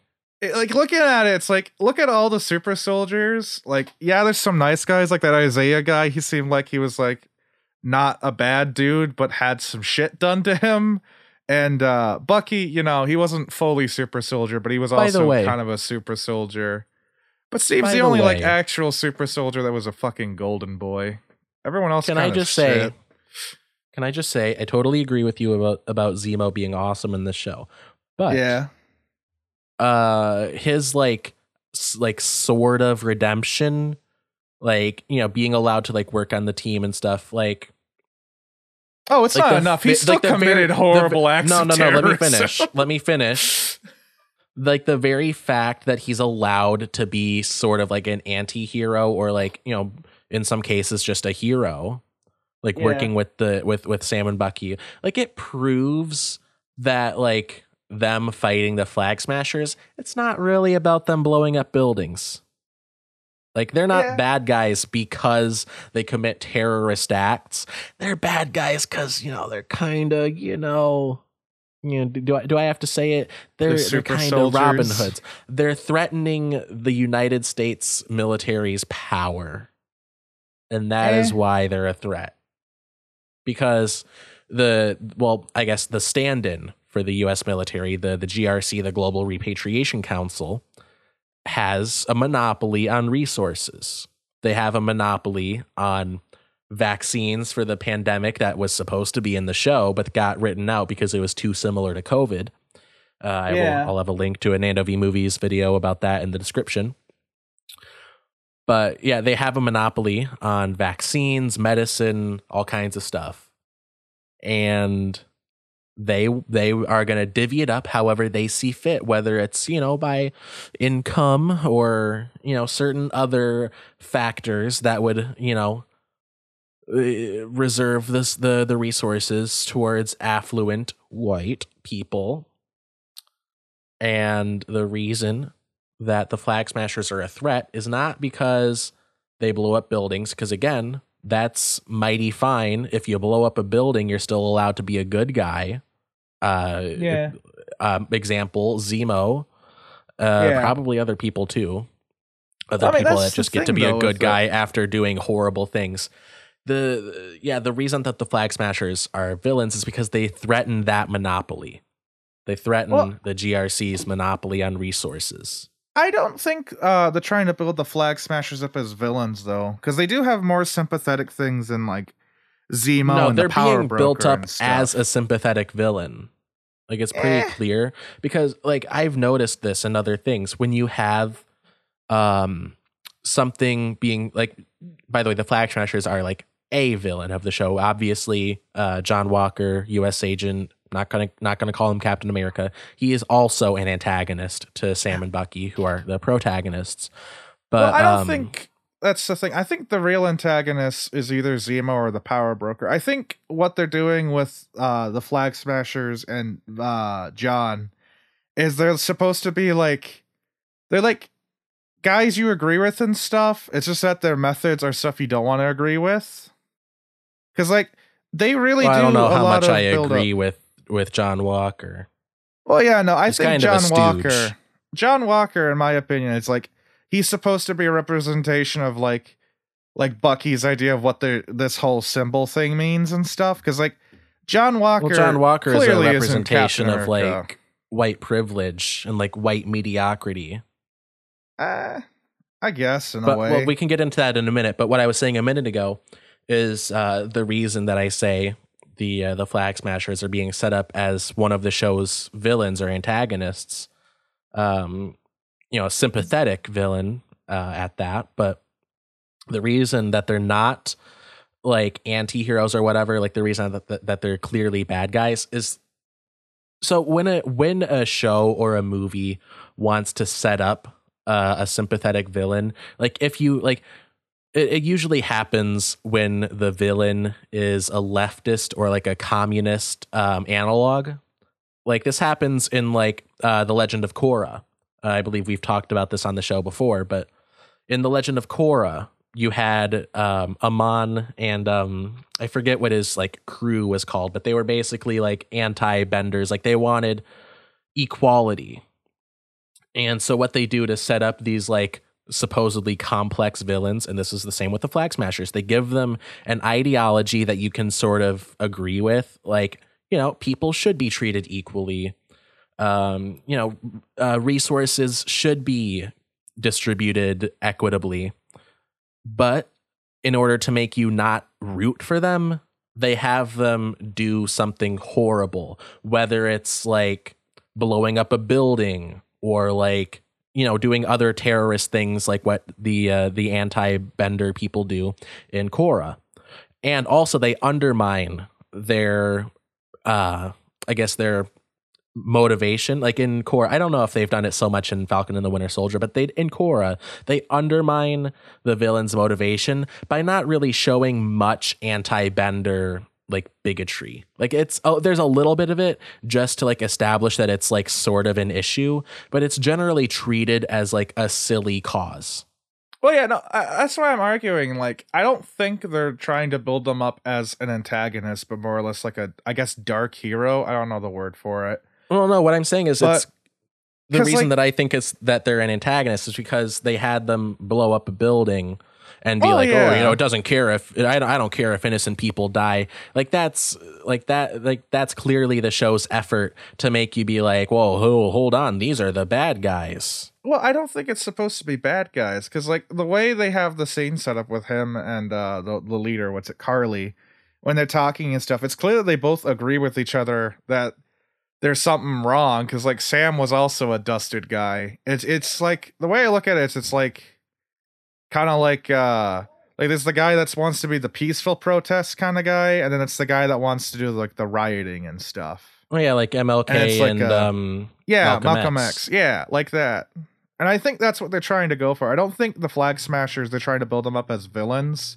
it- like looking at it, it's like look at all the super soldiers. Like, yeah, there's some nice guys, like that Isaiah guy. He seemed like he was like not a bad dude, but had some shit done to him. And uh Bucky, you know, he wasn't fully super soldier, but he was By also way- kind of a super soldier. But Steve's the the only like actual super soldier that was a fucking golden boy. Everyone else can I just say? Can I just say I totally agree with you about about Zemo being awesome in this show, but yeah. Uh his like like sort of redemption like you know being allowed to like work on the team and stuff like Oh, it's like not the- enough. the- He still like the very- committed the- horrible acts. no no no let me finish let me finish *laughs* like the very fact that he's allowed to be sort of like an anti-hero or like you know in some cases just a hero like Yeah. working with the with with sam and bucky like it proves that like them fighting the flag smashers it's not really about them blowing up buildings like they're not Yeah. bad guys because they commit terrorist acts they're bad guys because you know they're kind of you know you know do I do I have to say it they're, they're kind of Robin. Hoods they're threatening the United States military's power and that is Eh. why they're a threat because the well I guess the stand-in for the US military the the GRC the Global Repatriation Council has a monopoly on resources they have a monopoly on vaccines for the pandemic that was supposed to be in the show but got written out because it was too similar to COVID. Uh, I Yeah. will, I'll have a link to a Nando V Movies video about that in the description. But yeah, they have a monopoly on vaccines, medicine, all kinds of stuff. And they they are going to divvy it up however they see fit whether it's you know by income or you know certain other factors that would you know uh, reserve this the the resources towards affluent white people. And the reason that the flag smashers are a threat is not because they blow up buildings because again that's mighty fine. If you blow up a building you're still allowed to be a good guy uh Yeah. um, example zemo uh Yeah. probably other people too other I mean, people that just get to be though, a good guy after doing horrible things the yeah the reason that the flag smashers are villains is because they threaten that monopoly they threaten Well- the grc's monopoly on resources I don't think uh, they're trying to build the flag smashers up as villains though, because they do have more sympathetic things than like Zemo. no and they're the Power being built up as a sympathetic villain. Like it's pretty Eh. clear because like i've noticed this in other things. When you have um something being like by the way the flag smashers are like a villain of the show. Obviously uh john walker us agent not gonna not gonna call him captain america. He is also an antagonist to sam and bucky who are the protagonists. But well, I don't um, think that's the thing. I think the real antagonist is either Zemo or the Power Broker. I think what they're doing with uh, the Flag Smashers and uh, John is they're supposed to be like they're like guys you agree with and stuff. It's just that their methods are stuff you don't want to agree with. Because like they really well, do i don't know a how lot much i agree with with john walker Well, yeah, no, I He's think kind of a John. Walker. John Walker, in my opinion, is like he's supposed to be a representation of like like Bucky's idea of what the this whole symbol thing means and stuff. Because like John Walker, well john walker is a representation of like white privilege and like white mediocrity uh, I guess in but a way. well, we can get into that in a minute. But what I was saying a minute ago is uh, the reason that I say the uh, the Flag Smashers are being set up as one of the show's villains or antagonists. Um, you know, a sympathetic villain uh, at that, but the reason that they're not like anti-heroes or whatever like the reason that, that, that they're clearly bad guys is so when a when a show or a movie wants to set up uh, a sympathetic villain like if you like it, it usually happens when the villain is a leftist or like a communist um, analog. Like this happens in like uh, the legend of korra uh, i believe we've talked about this on the show before but in the legend of korra you had um, amon and um, i forget what his like crew was called but they were basically like anti-benders like they wanted equality and so what they do to set up these like supposedly complex villains, and this is the same with the Flag Smashers, they give them an ideology that you can sort of agree with, like you know people should be treated equally. Um, you know, uh, resources should be distributed equitably, but in order to make you not root for them, they have them do something horrible, whether it's like blowing up a building or like you know doing other terrorist things like what the uh, the anti-bender people do in Korra. And also they undermine their uh I guess their motivation like in Korra I don't know if they've done it so much in Falcon and the Winter Soldier but they in Korra they undermine the villain's motivation by not really showing much anti-bender like bigotry. Like it's oh there's a little bit of it just to like establish that it's like sort of an issue, but it's generally treated as like a silly cause. Well, yeah, no, I, that's why I'm arguing. Like, I don't think they're trying to build them up as an antagonist, but more or less like a, I guess, dark hero. I don't know the word for it. Well, no, what I'm saying is But- it's the reason like- that I think is that they're an antagonist is because they had them blow up a building and be Oh, like, oh, you know, it doesn't care if I don't, I don't care if innocent people die. Like that's like that like that's clearly the show's effort to make you be like, whoa, ho, hold on, these are the bad guys. Well, I don't think it's supposed to be bad guys because, like, the way they have the scene set up with him and uh, the the leader, what's it, Karli, when they're talking and stuff, it's clear that they both agree with each other that there's something wrong. Because like Sam was also a dusted guy. It's it's like the way I look at it, it's, it's like kind of like uh like there's the guy that wants to be the peaceful protest kind of guy, and then it's the guy that wants to do like the rioting and stuff. Oh yeah, like MLK And and, it's like, uh, um Yeah, Malcolm Malcolm, X. X. Yeah, like that. And I think that's what they're trying to go for. I don't think the Flag Smashers they're trying to build them up as villains,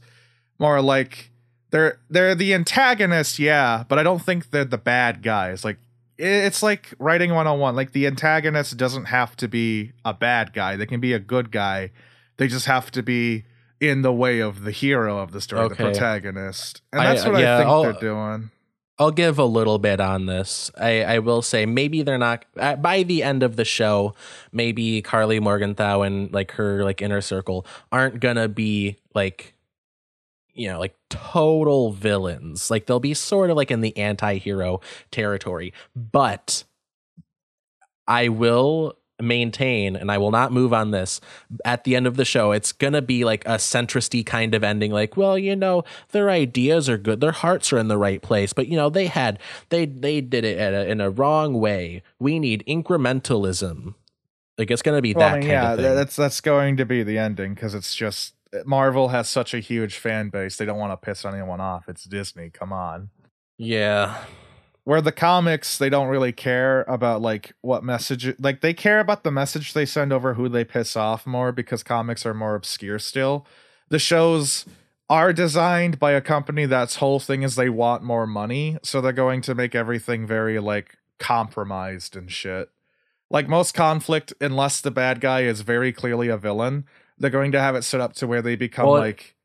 more like they're they're the antagonists, yeah, but I don't think they're the bad guys. Like it's like writing 101. Like the antagonist doesn't have to be a bad guy. They can be a good guy. They just have to be in the way of the hero of the story, the protagonist. And I- that's what yeah, I think I'll- they're doing. I'll give a little bit on this. I, I will say maybe they're not uh, by the end of the show. Maybe Karli Morgenthau and like her like inner circle aren't gonna be like you know like total villains. Like they'll be sort of like in the anti-hero territory. But I will maintain and I will not move on this at the end of the show it's gonna be like a centristy kind of ending like well you know their ideas are good their hearts are in the right place but you know they had they they did it a, in a wrong way we need incrementalism like it's gonna be Well, that I mean, kind yeah, of th- thing that's that's going to be the ending because it's just Marvel has such a huge fan base. They don't want to piss anyone off. It's Disney. Come on. yeah Where the comics, they don't really care about like what message. Like they care about the message they send over who they piss off more because comics are more obscure still. The shows are designed by a company that's whole thing is they want more money, so they're going to make everything very like compromised and shit. Like most conflict, unless the bad guy is very clearly a villain, they're going to have it set up to where they become Well, like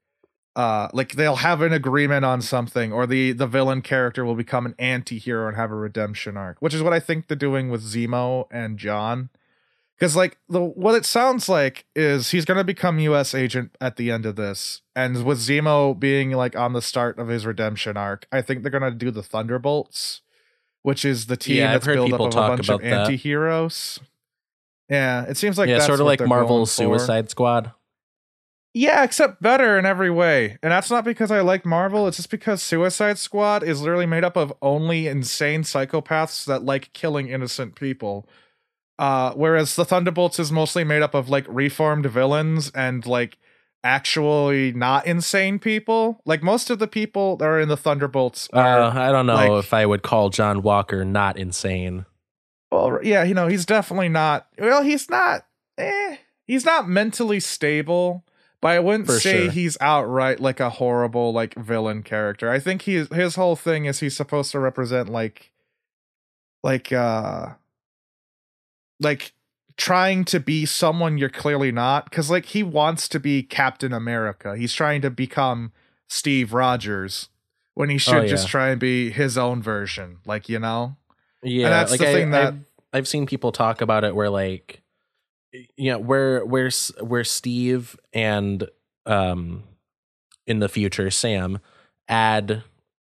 uh like they'll have an agreement on something or the the villain character will become an anti-hero and have a redemption arc which is what i think they're doing with zemo and john because like the what it sounds like is he's going to become us agent at the end of this and with zemo being like on the start of his redemption arc i think they're going to do the thunderbolts which is the team Yeah, that's built up of a bunch of about that. Yeah it seems like yeah that's sort of like marvel's suicide squad Yeah, except better in every way. And that's not because I like Marvel, it's just because Suicide Squad is literally made up of only insane psychopaths that like killing innocent people. Uh whereas the Thunderbolts is mostly made up of like reformed villains and like actually not insane people. Like most of the people that are in the Thunderbolts are uh, i don't know like- if i would call john walker not insane Well, yeah, you know, he's definitely not. Well, he's not. Eh, he's not mentally stable. But I wouldn't For say sure. he's outright like a horrible like villain character. I think he's his whole thing is he's supposed to represent like, like uh, like trying to be someone you're clearly not. Because like he wants to be Captain America. He's trying to become Steve Rogers when he should Oh, just try and be his own version. Like you know. Yeah, that's like the I, thing that- I've, I've seen people talk about it where like, you know, where where where Steve and um, in the future Sam add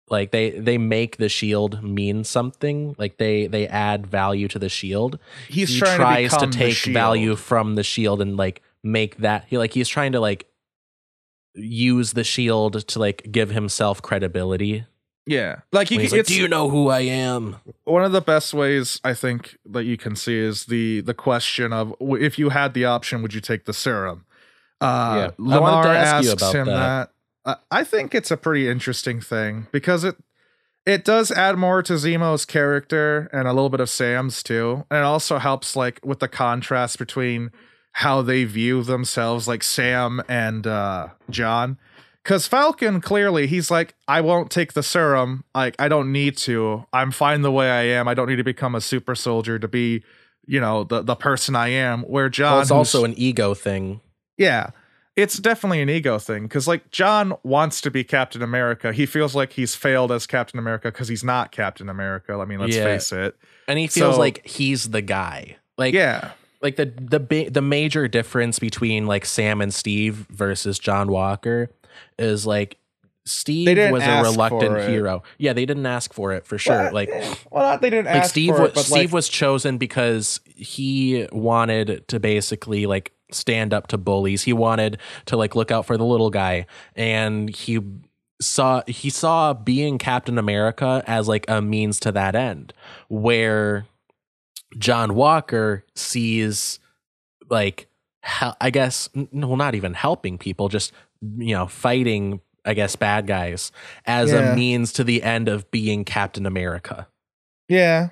like they they make the shield mean something. Like they they add value to the shield. He's he trying tries to, to, take value from the shield and like make that he like he's trying to like use the shield to like give himself credibility Yeah, like you. Can, like, it's Do you know who I am? one of the best ways I think that you can see is the the question of if you had the option, would you take the serum? Uh, Yeah. Lemar to ask asks about him that. that. I think it's a pretty interesting thing because it it does add more to Zemo's character and a little bit of Sam's too, and it also helps like with the contrast between how they view themselves, like Sam and uh, John. Because Falcon clearly, he's like, I won't take the serum. Like, I don't need to. I'm fine the way I am. I don't need to become a super soldier to be, you know, the the person I am. Where John, Well, it's also an ego thing. yeah, it's definitely an ego thing. Because like John wants to be Captain America. He feels like he's failed as Captain America because he's not Captain America. I mean, let's Yeah. face it. And he feels So- like he's the guy. Like Yeah, like the the the major difference between like Sam and Steve versus John Walker is like Steve was a reluctant hero. Yeah, they didn't ask for it for sure. Well, like eh, well, not they didn't like ask Steve for was it, but Steve like, was chosen because he wanted to basically like stand up to bullies. He wanted to like look out for the little guy and he saw he saw being Captain America as like a means to that end where John Walker sees like hel- I guess well not even helping people just you know fighting I guess bad guys as Yeah. a means to the end of being Captain America. Yeah.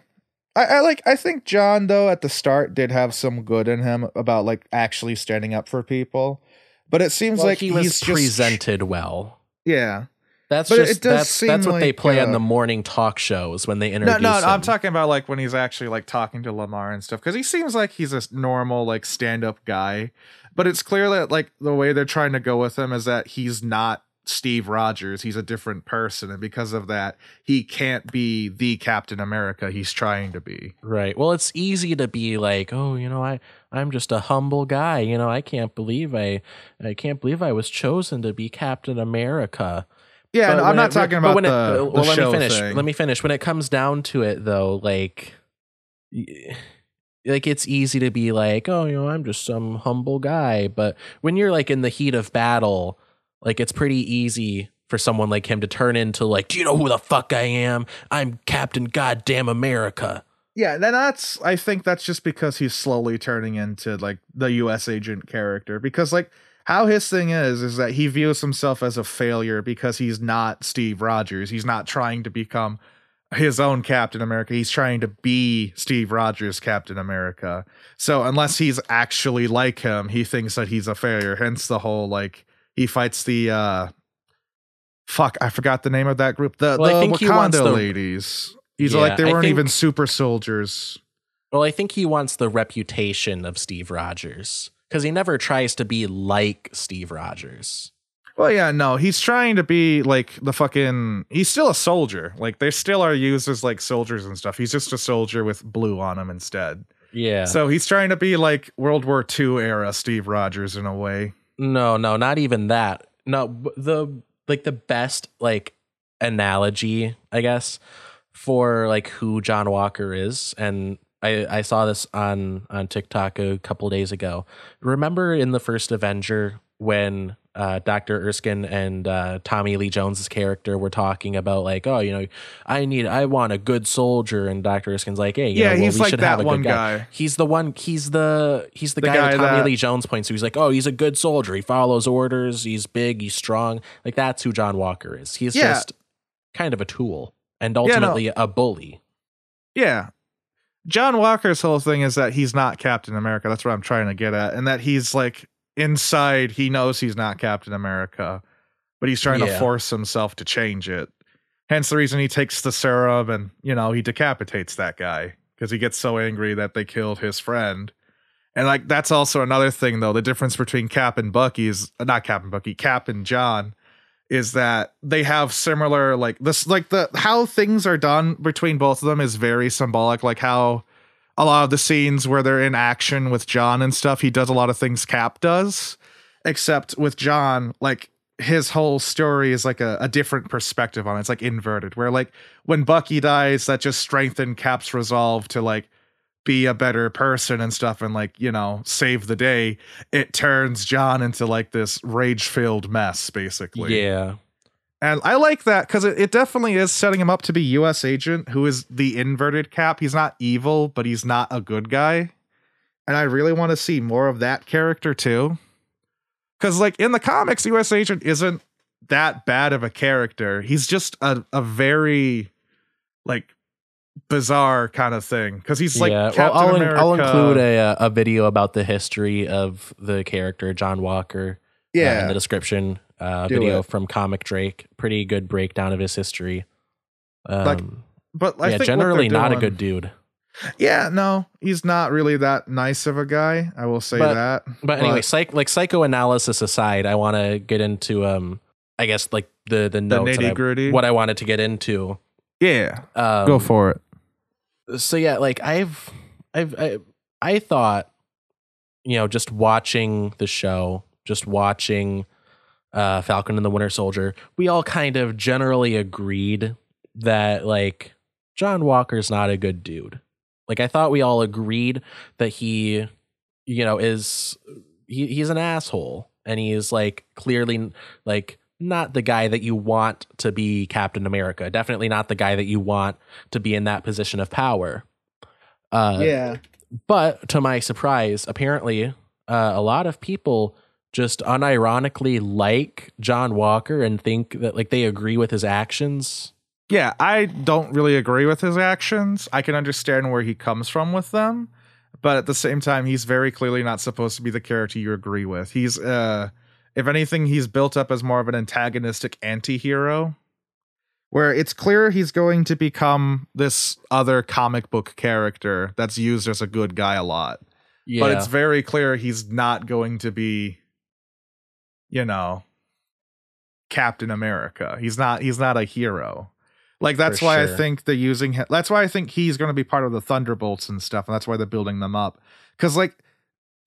I, I like I think John though at the start did have some good in him about like actually standing up for people. But it seems Well, like he was he's just presented well. Yeah. That's But it just does that's seem that's what they like, play on uh, the morning talk shows when they No, introduce no, I'm talking about like when he's actually like talking to Lemar and stuff cuz he seems like he's a normal like stand-up guy. But it's clear that like the way they're trying to go with him is that he's not Steve Rogers. He's a different person and because of that, he can't be the Captain America he's trying to be. Right. Well, it's easy to be like, "Oh, you know, I I'm just a humble guy. You know, I can't believe I I can't believe I was chosen to be Captain America." Yeah, no, I'm not it- talking about when the, it, the well, let me finish. thing. Let me finish. When it comes down to it, though, like, like it's easy to be like, oh, you know, I'm just some humble guy. But when you're like in the heat of battle, like it's pretty easy for someone like him to turn into like, do you know who the fuck I am? I'm Captain Goddamn America. Yeah, then that's I think that's just because he's slowly turning into like the US agent character because like how his thing is is that he views himself as a failure because he's not Steve Rogers. He's not trying to become his own Captain America. He's trying to be Steve Rogers Captain America. So unless he's actually like him, he thinks that he's a failure. Hence the whole like he fights the uh fuck, I forgot the name of that group. The Well, the he Wakanda the- ladies. He's Yeah, like they weren't think- even super soldiers. Well, I think he wants the reputation of Steve Rogers because he never tries to be like Steve Rogers. Well, yeah, no, he's trying to be like the fucking. He's still a soldier. Like they still are used as like soldiers and stuff. He's just a soldier with blue on him instead. Yeah. So he's trying to be like World War II era Steve Rogers in a way. No, no, not even that. No, the like the best like analogy, I guess, for like who John Walker is, and I I saw this on on TikTok a couple days ago. Remember in the first Avenger when uh, Dr. Erskine and uh, Tommy Lee Jones's character were talking about like, oh, you know, I need, I want a good soldier, and Dr. Erskine's like, hey, you Yeah, know, well, he's we like should that have a one good guy. guy. He's the one. He's the he's the, The guy, guy that Tommy that- Lee Jones points to. He's like, oh, he's a good soldier. He follows orders. He's big. He's strong. Like that's who John Walker is. He's Yeah. just kind of a tool and no. ultimately a bully. Yeah. John Walker's whole thing is that he's not Captain America. That's what I'm trying to get at. And that he's like inside, he knows he's not Captain America, but he's trying to force himself to change it. Hence the reason he takes the serum and, you know, he decapitates that guy because he gets so angry that they killed his friend. And like that's also another thing though. The difference between Cap and Bucky is not Cap and Bucky, Cap and John is that they have similar like this like the how things are done between both of them is very symbolic like how a lot of the scenes where they're in action with John and stuff he does a lot of things Cap does except with John like his whole story is like a, a different perspective on it. It's like inverted where like when Bucky dies that just strengthened Cap's resolve to like be a better person and stuff and like you know save the day. It turns john into like this rage filled mess basically. Yeah. And I like that because it, it definitely is setting him up to be US agent who is the inverted cap. He's not evil, but he's not a good guy. And I really want to see more of that character too. Cause like in the comics, US agent isn't that bad of a character. He's just a, a very like bizarre kind of thing because he's like yeah, Captain well, I'll, America. I'll include a uh, a video about the history of the character John Walker. uh, in the description. Uh, Do video it. from Comic Drake. Pretty good breakdown of his history. Um, Like, but I yeah, generally not a good dude. Yeah, no, he's not really that nice of a guy. I will say But- that. But anyway, psych like psychoanalysis aside, I want to get into um, I guess like the the the notes nitty gritty. what I wanted to get into. Yeah, Um, go for it. so yeah, like I've I've I, I thought, you know, just watching the show, just watching uh Falcon and the Winter Soldier, we all kind of generally agreed that like John Walker's not a good dude. Like I thought we all agreed that he you know is he, he's an asshole and he's like clearly like not the guy that you want to be Captain America. Definitely not the guy that you want to be in that position of power. Uh, yeah, But to my surprise, apparently, uh, a lot of people just unironically like John Walker and think that like they agree with his actions. yeah. I don't really agree with his actions. I can understand where he comes from with them, but at the same time, he's very clearly not supposed to be the character you agree with. He's, uh, if anything, he's built up as more of an antagonistic anti-hero. Where it's clear he's going to become this other comic book character that's used as a good guy a lot. Yeah, but it's very clear he's not going to be you know captain america. He's not he's not a hero. Like that's For why i think they're using him that's why i think he's going to be part of the thunderbolts and stuff and that's why they're building them up. Because like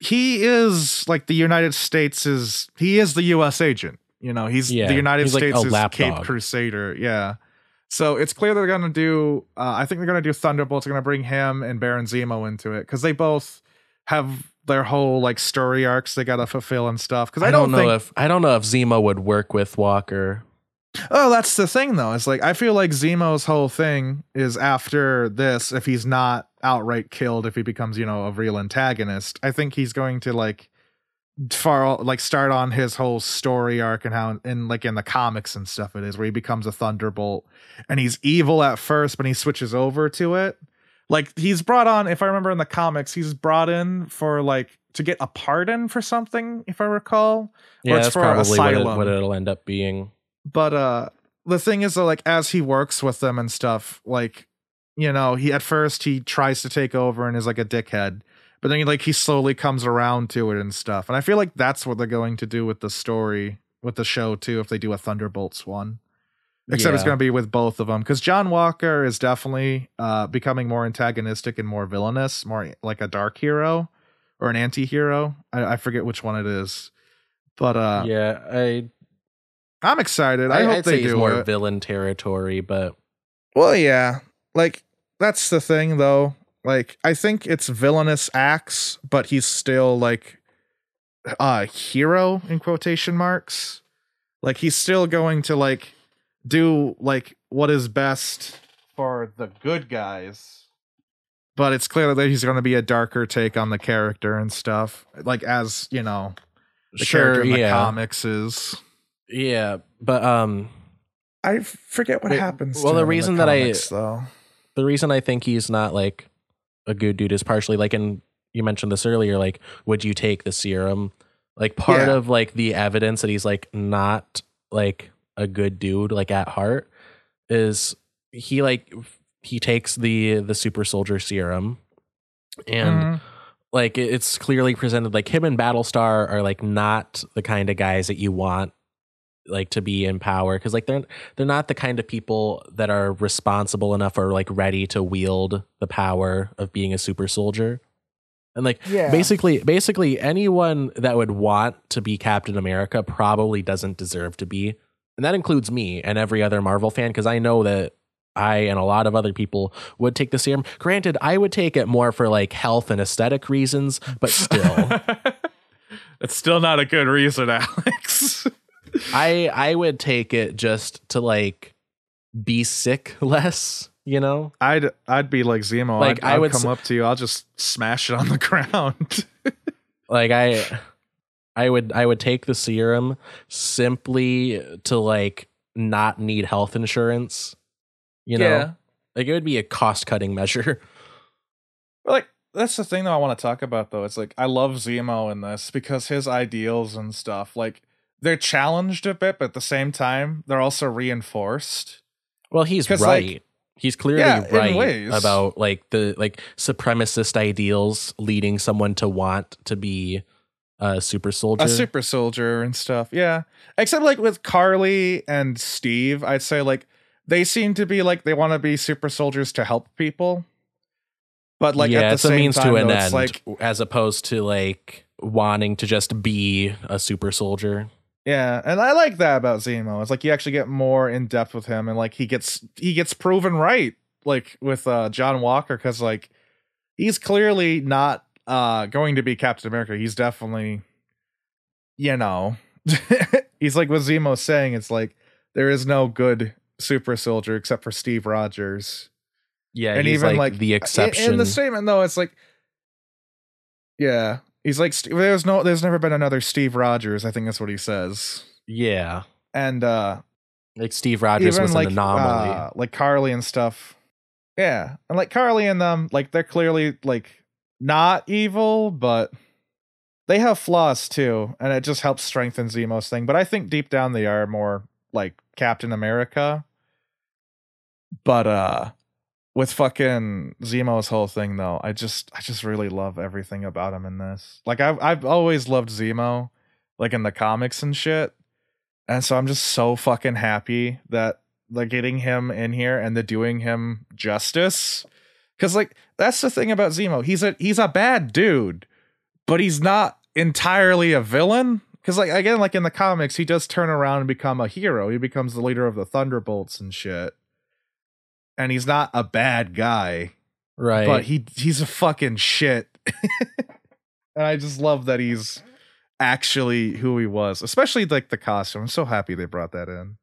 he is like the united states is he is the us agent you know? He's Yeah, the united he's states a is cape crusader yeah. So it's clear they're going to do uh, i think they're going to do thunderbolts they're going to bring him and baron zemo into it because they both have their whole like story arcs they gotta fulfill and stuff. Because I, I don't know think. if I don't know if Zemo would work with Walker. oh, that's the thing though. It's like I feel like Zemo's whole thing is after this, if he's not outright killed, if he becomes you know a real antagonist, I think he's going to like far like start on his whole story arc and how in like in the comics and stuff it is where he becomes a thunderbolt and he's evil at first but he switches over to it like he's brought on if i remember in the comics he's brought in for like to get a pardon for something if i recall. Yeah, it's that's for probably what, it, what it'll end up being. but uh the thing is though like as he works with them and stuff like you know he at first he tries to take over and is like a dickhead. But then he like he slowly comes around to it and stuff. And i feel like that's what they're going to do with the story with the show too if they do a thunderbolts one except it's going to be with both of them because john walker is definitely uh becoming more antagonistic and more villainous more like a dark hero or an anti-hero i, I forget which one it is but uh yeah, I i'm excited i, I, hope I'd they say he's do more it villain territory, but Well, yeah. Like that's the thing though. Like I think it's villainous acts, but he's still like a hero in quotation marks. Like he's still going to like do like what is best for the good guys. But it's clear that he's going to be a darker take on the character and stuff. Like as, you know, the sure, character in the yeah, comics is yeah, but um, I forget what Wait, happens. well, to the him in reason that I- though. the reason I think he's not like a good dude is partially like, and you mentioned this earlier, like, would you take the serum? Like, part Yeah. of like the evidence that he's like not like a good dude, like at heart, is he like he takes the the super soldier serum, and Mhm. like it's clearly presented like him and Battlestar are like not the kind of guys that you want like to be in power because like they're they're not the kind of people that are responsible enough or like ready to wield the power of being a super soldier and like Yeah. basically basically anyone that would want to be captain america probably doesn't deserve to be and that includes me and every other marvel fan because i know that i and a lot of other people would take the serum granted i would take it more for like health and aesthetic reasons but still *laughs* it's still not a good reason, *laughs* Alex. I I would take it just to like be sick less, you know? I'd I'd be like Zemo. Like, I'd, I would come s- up to you. I'll just smash it on the *laughs* ground. Like I I would I would take the serum simply to like not need health insurance. You know? Like it would be a cost cutting measure. *laughs* But, like that's the thing that I want to talk about though. It's like I love Zemo in this because his ideals and stuff, like they're challenged a bit, but at the same time, they're also reinforced. Well, he's right. like- he's clearly Yeah, right about like the like supremacist ideals leading someone to want to be a super soldier. A super soldier and stuff. Yeah. Except like with Karli and Steve, I'd say like they seem to be like they want to be super soldiers to help people. But like yeah, at the it's same a means time, to an though, end, like as opposed to like wanting to just be a super soldier. Yeah, and I like that about Zemo. It's like you actually get more in depth with him, and like he gets he gets proven right, like with uh John Walker, because like he's clearly not uh going to be Captain America. He's definitely, you know, *laughs* he's like what Zemo's saying. It's like there is no good super soldier except for Steve Rogers. Yeah, And he's even, like, like, the exception. In the statement though, it's like, yeah, he's like there's no there's never been another Steve Rogers. I think that's what he says. yeah, And uh like Steve Rogers was like an anomaly. uh, like Karli and stuff. Yeah, and like Karli and them, like they're clearly like not evil, but they have flaws too, and it just helps strengthen Zemo's thing. But I think deep down they are more like Captain America. But uh with fucking Zemo's whole thing though, I just I just really love everything about him in this. Like I've I've always loved Zemo, like in the comics and shit. And so I'm just so fucking happy that they're getting him in here and they're doing him justice. Cause like that's the thing about Zemo. He's a he's a bad dude, but he's not entirely a villain. Cause like again, like in the comics, he does turn around and become a hero. He becomes the leader of the Thunderbolts and shit. And he's not a bad guy right. but he he's a fucking shit. *laughs* and I just love that he's actually who he was, especially like the costume. I'm so happy they brought that in.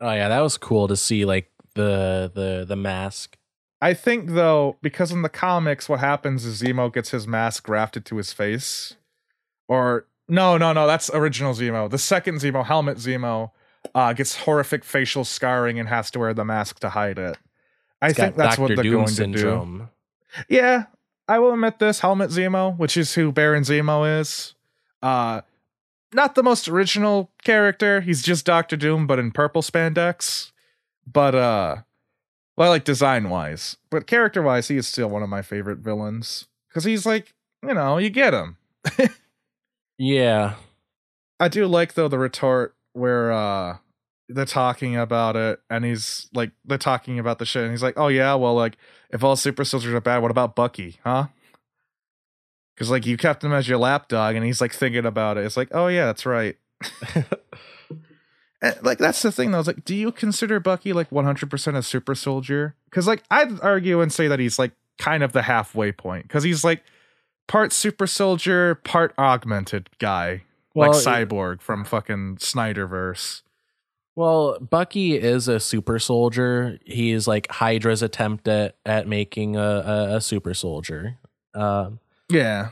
oh yeah, that was cool to see like the the the mask. I think though, because in the comics, what happens is Zemo gets his mask grafted to his face, or no, no, no, that's original Zemo. The second Zemo, Helmut Zemo, uh, gets horrific facial scarring and has to wear the mask to hide it. I It's think that's Dr. what they're Doom going to do. Yeah, I will admit this. Helmut Zemo, which is who Baron Zemo is, uh, not the most original character. He's just Doctor Doom, but in purple spandex. But uh, well, like design wise, but character wise, he is still one of my favorite villains because he's like, you know, you get him. *laughs* Yeah, I do like though the retort where uh they're talking about it and he's like they're talking about the shit and he's like, "Oh yeah, well like if all super soldiers are bad, what about Bucky, huh?" Cuz like you kept him as your lapdog and he's like thinking about it. It's like, "Oh yeah, that's right." *laughs* Like that's the thing though. It's like, do you consider Bucky like 100% a super soldier? Cuz like I'd argue and say that he's like kind of the halfway point cuz he's like part super soldier, part augmented guy well, like Cyborg from fucking Snyderverse. well, Bucky is a super soldier. He's like Hydra's attempt at at making a a, a super soldier. Um, Yeah.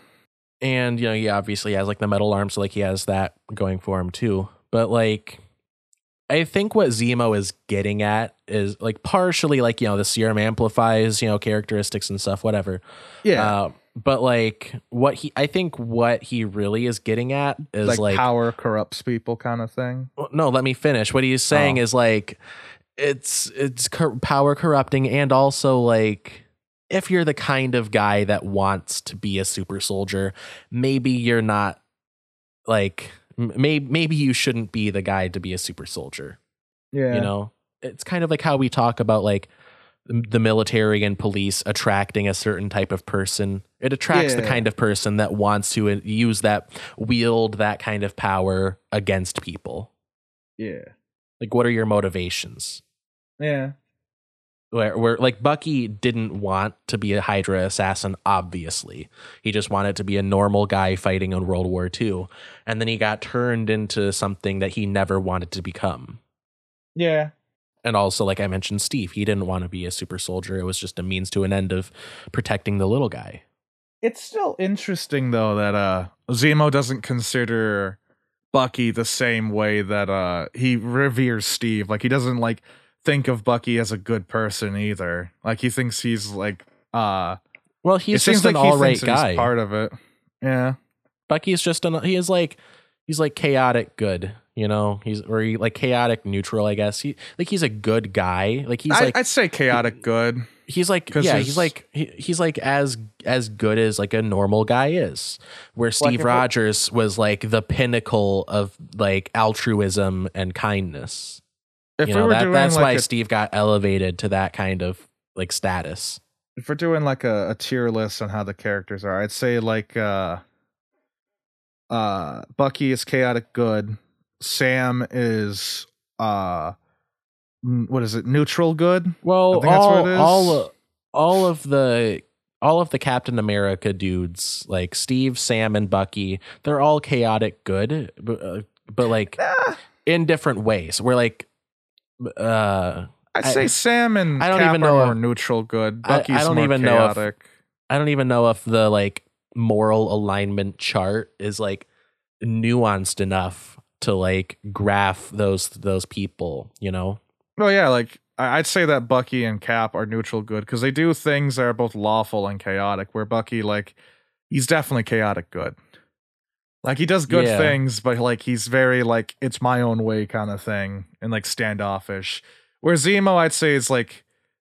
and you know he obviously has like the metal arm, so like he has that going for him too. But like, I think what Zemo is getting at is like partially like you know the serum amplifies you know characteristics and stuff, whatever. Yeah. Uh, but like what he, I think what he really is getting at is like, like, power corrupts people kind of thing. No, let me finish. What he's saying Oh. is like it's it's power corrupting and also like if you're the kind of guy that wants to be a super soldier, maybe you're not like maybe maybe you shouldn't be the guy to be a super soldier. Yeah. You know, it's kind of like how we talk about like the military and police attracting a certain type of person. It attracts the kind of person that wants to uh, use that wield that kind of power against people. Yeah. Like, what are your motivations? Yeah. Where, where like Bucky didn't want to be a Hydra assassin, obviously. He just wanted to be a normal guy fighting in World War II. And then he got turned into something that he never wanted to become. Yeah. And also, like I mentioned, Steve, he didn't want to be a super soldier. It was just a means to an end of protecting the little guy. It's still interesting though that uh Zemo doesn't consider Bucky the same way that uh he reveres Steve. Like he doesn't like think of Bucky as a good person either. Like he thinks he's like uh Well, it he's seems just an like he all right thinks he's guy. part of it. Yeah. Bucky's just an he is like he's like chaotic good, you know. He's or he like chaotic neutral, I guess. He like he's a good guy. Like he's I, like I'd say chaotic good. he's like yeah, there's- he's like he, he's like as as good as like a normal guy is. Where Steve if it- Rogers was like the pinnacle of like altruism and kindness. If you we know were that doing that's like why a, Steve got elevated to that kind of like status. if we're doing like a, a tier list on how the characters are, I'd say like uh uh Bucky is chaotic good, Sam is uh what is it, neutral good? Well, I think that's all what it is. all all of the all of the Captain America dudes, like Steve, Sam, and Bucky, they're all chaotic good, but, uh, but like Ah, in different ways. We're like, uh, I'd I- say Sam and I don't Cap even are know more if- neutral good. I- I Bucky's don't more even know if- chaotic. I don't even know if the like moral alignment chart is like nuanced enough to like graph those those people. You know, Well, yeah, like I'd say that Bucky and Cap are neutral good because they do things that are both lawful and chaotic. Where Bucky, like, he's definitely chaotic good. Like he does good Yeah. things, but like he's very like it's my own way kind of thing and like standoffish. Where Zemo, I'd say, is like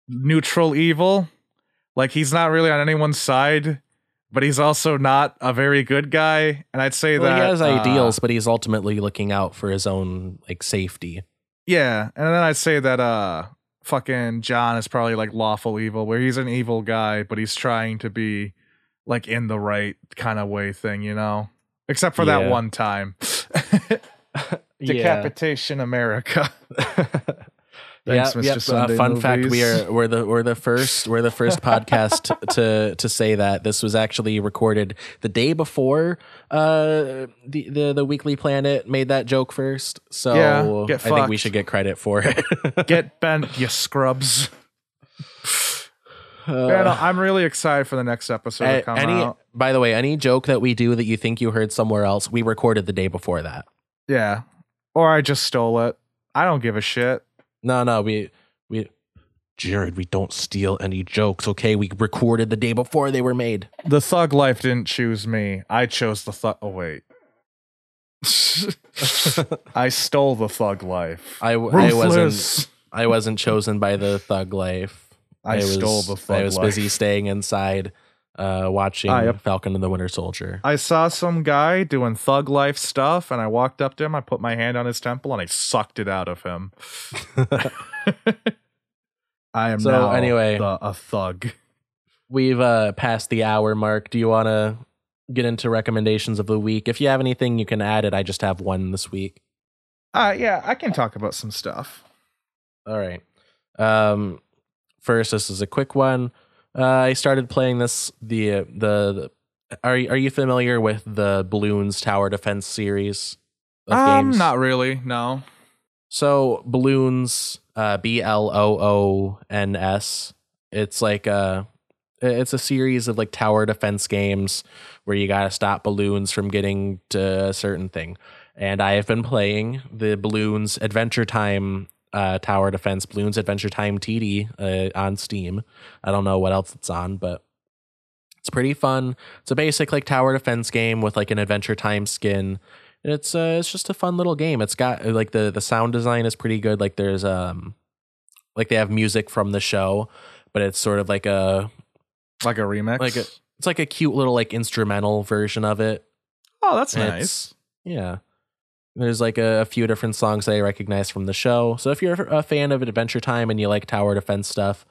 neutral evil. Like he's not really on anyone's side, but he's also not a very good guy. And I'd say well, that he has uh, ideals, but he's ultimately looking out for his own like safety. Yeah, and then I'd say that uh fucking John is probably like lawful evil, where he's an evil guy, but he's trying to be like in the right kind of way thing, you know? Except for Yeah. that one time. *laughs* Decapitation America. *laughs* Thanks, Yep, Mr. yep. Uh, fun fact: we are we're the we're the first we're the first podcast *laughs* to to say that this was actually recorded the day before uh the the, the Weekly Planet made that joke first. So Yeah, I think we should get credit for it. Get bent, you scrubs. Uh, yeah, I'm really excited for the next episode to come any out. by the way, any joke that we do that you think you heard somewhere else, we recorded the day before that. Yeah. Or I just stole it. I don't give a shit. No, no, we we Jared, we don't steal any jokes, okay? We recorded the day before they were made. The thug life didn't choose me. I chose the thug. Oh wait, *laughs* I stole the thug life. I, I wasn't I wasn't chosen by the thug life. I, was, stole the thug I was life. busy staying inside, uh, watching Ah, yep. Falcon and the Winter Soldier. I saw some guy doing thug life stuff, and I walked up to him. I put my hand on his temple, and I sucked it out of him. *laughs* *laughs* I am So, now anyway. the, a thug. We've uh, passed the hour mark. Do you want to get into recommendations of the week? If you have anything, you can add it. I just have one this week. Uh, yeah, I can talk about some stuff. All right. Um, first, this is a quick one. Uh, I started playing this. The the, the are you- are you familiar with the Bloons Tower Defense series of Um, games? not really. No. So Bloons, uh, B L O O N S. It's like a, it's a series of like tower defense games where you gotta stop balloons from getting to a certain thing. And I have been playing the Bloons Adventure Time uh, tower defense Bloons Adventure Time TD uh, on Steam. I don't know what else it's on, but it's pretty fun. It's a basic like tower defense game with like an Adventure Time skin. It's uh, it's just a fun little game. It's got like the the sound design is pretty good. Like there's um, like they have music from the show, but it's sort of like a Like a remix. Like a- it's like a cute little like instrumental version of it. oh, that's And nice. Yeah. There's like a, a few different songs that I recognize from the show. So if you're a fan of Adventure Time and you like tower defense stuff,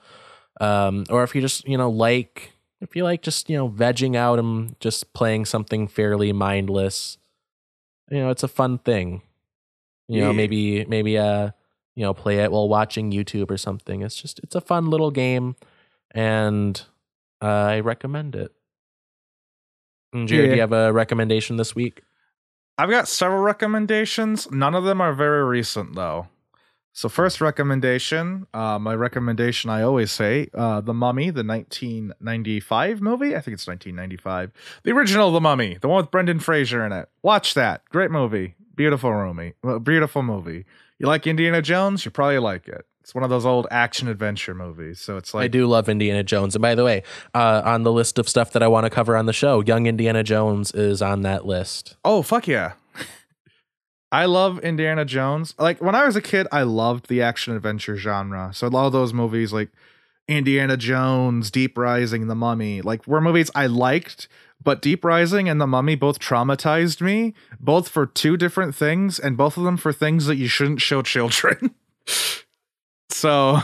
um, or if you just you know like if you like just you know vegging out and just playing something fairly mindless, you know it's a fun thing. You know maybe maybe uh you know, play it while watching YouTube or something. It's just it's a fun little game, and uh, I recommend it. And Jared, do you have a recommendation this week? I've got several recommendations. None of them are very recent though. So first recommendation, uh, my recommendation I always say, uh, The Mummy, the 1995 movie. I think it's 1995. The original The Mummy, the one with Brendan Fraser in it. Watch that. Great movie. Beautiful. Well, Beautiful movie. You like Indiana Jones? You probably like it. It's one of those old action adventure movies. So it's like I do love Indiana Jones, and by the way, uh, on the list of stuff that I want to cover on the show, Young Indiana Jones is on that list. Oh fuck yeah. I love Indiana Jones. Like when I was a kid, I loved the action adventure genre. So a lot of those movies like Indiana Jones, Deep Rising, The Mummy, like were movies I liked, but Deep Rising and The Mummy both traumatized me, both for two different things and both of them for things that you shouldn't show children. *laughs* so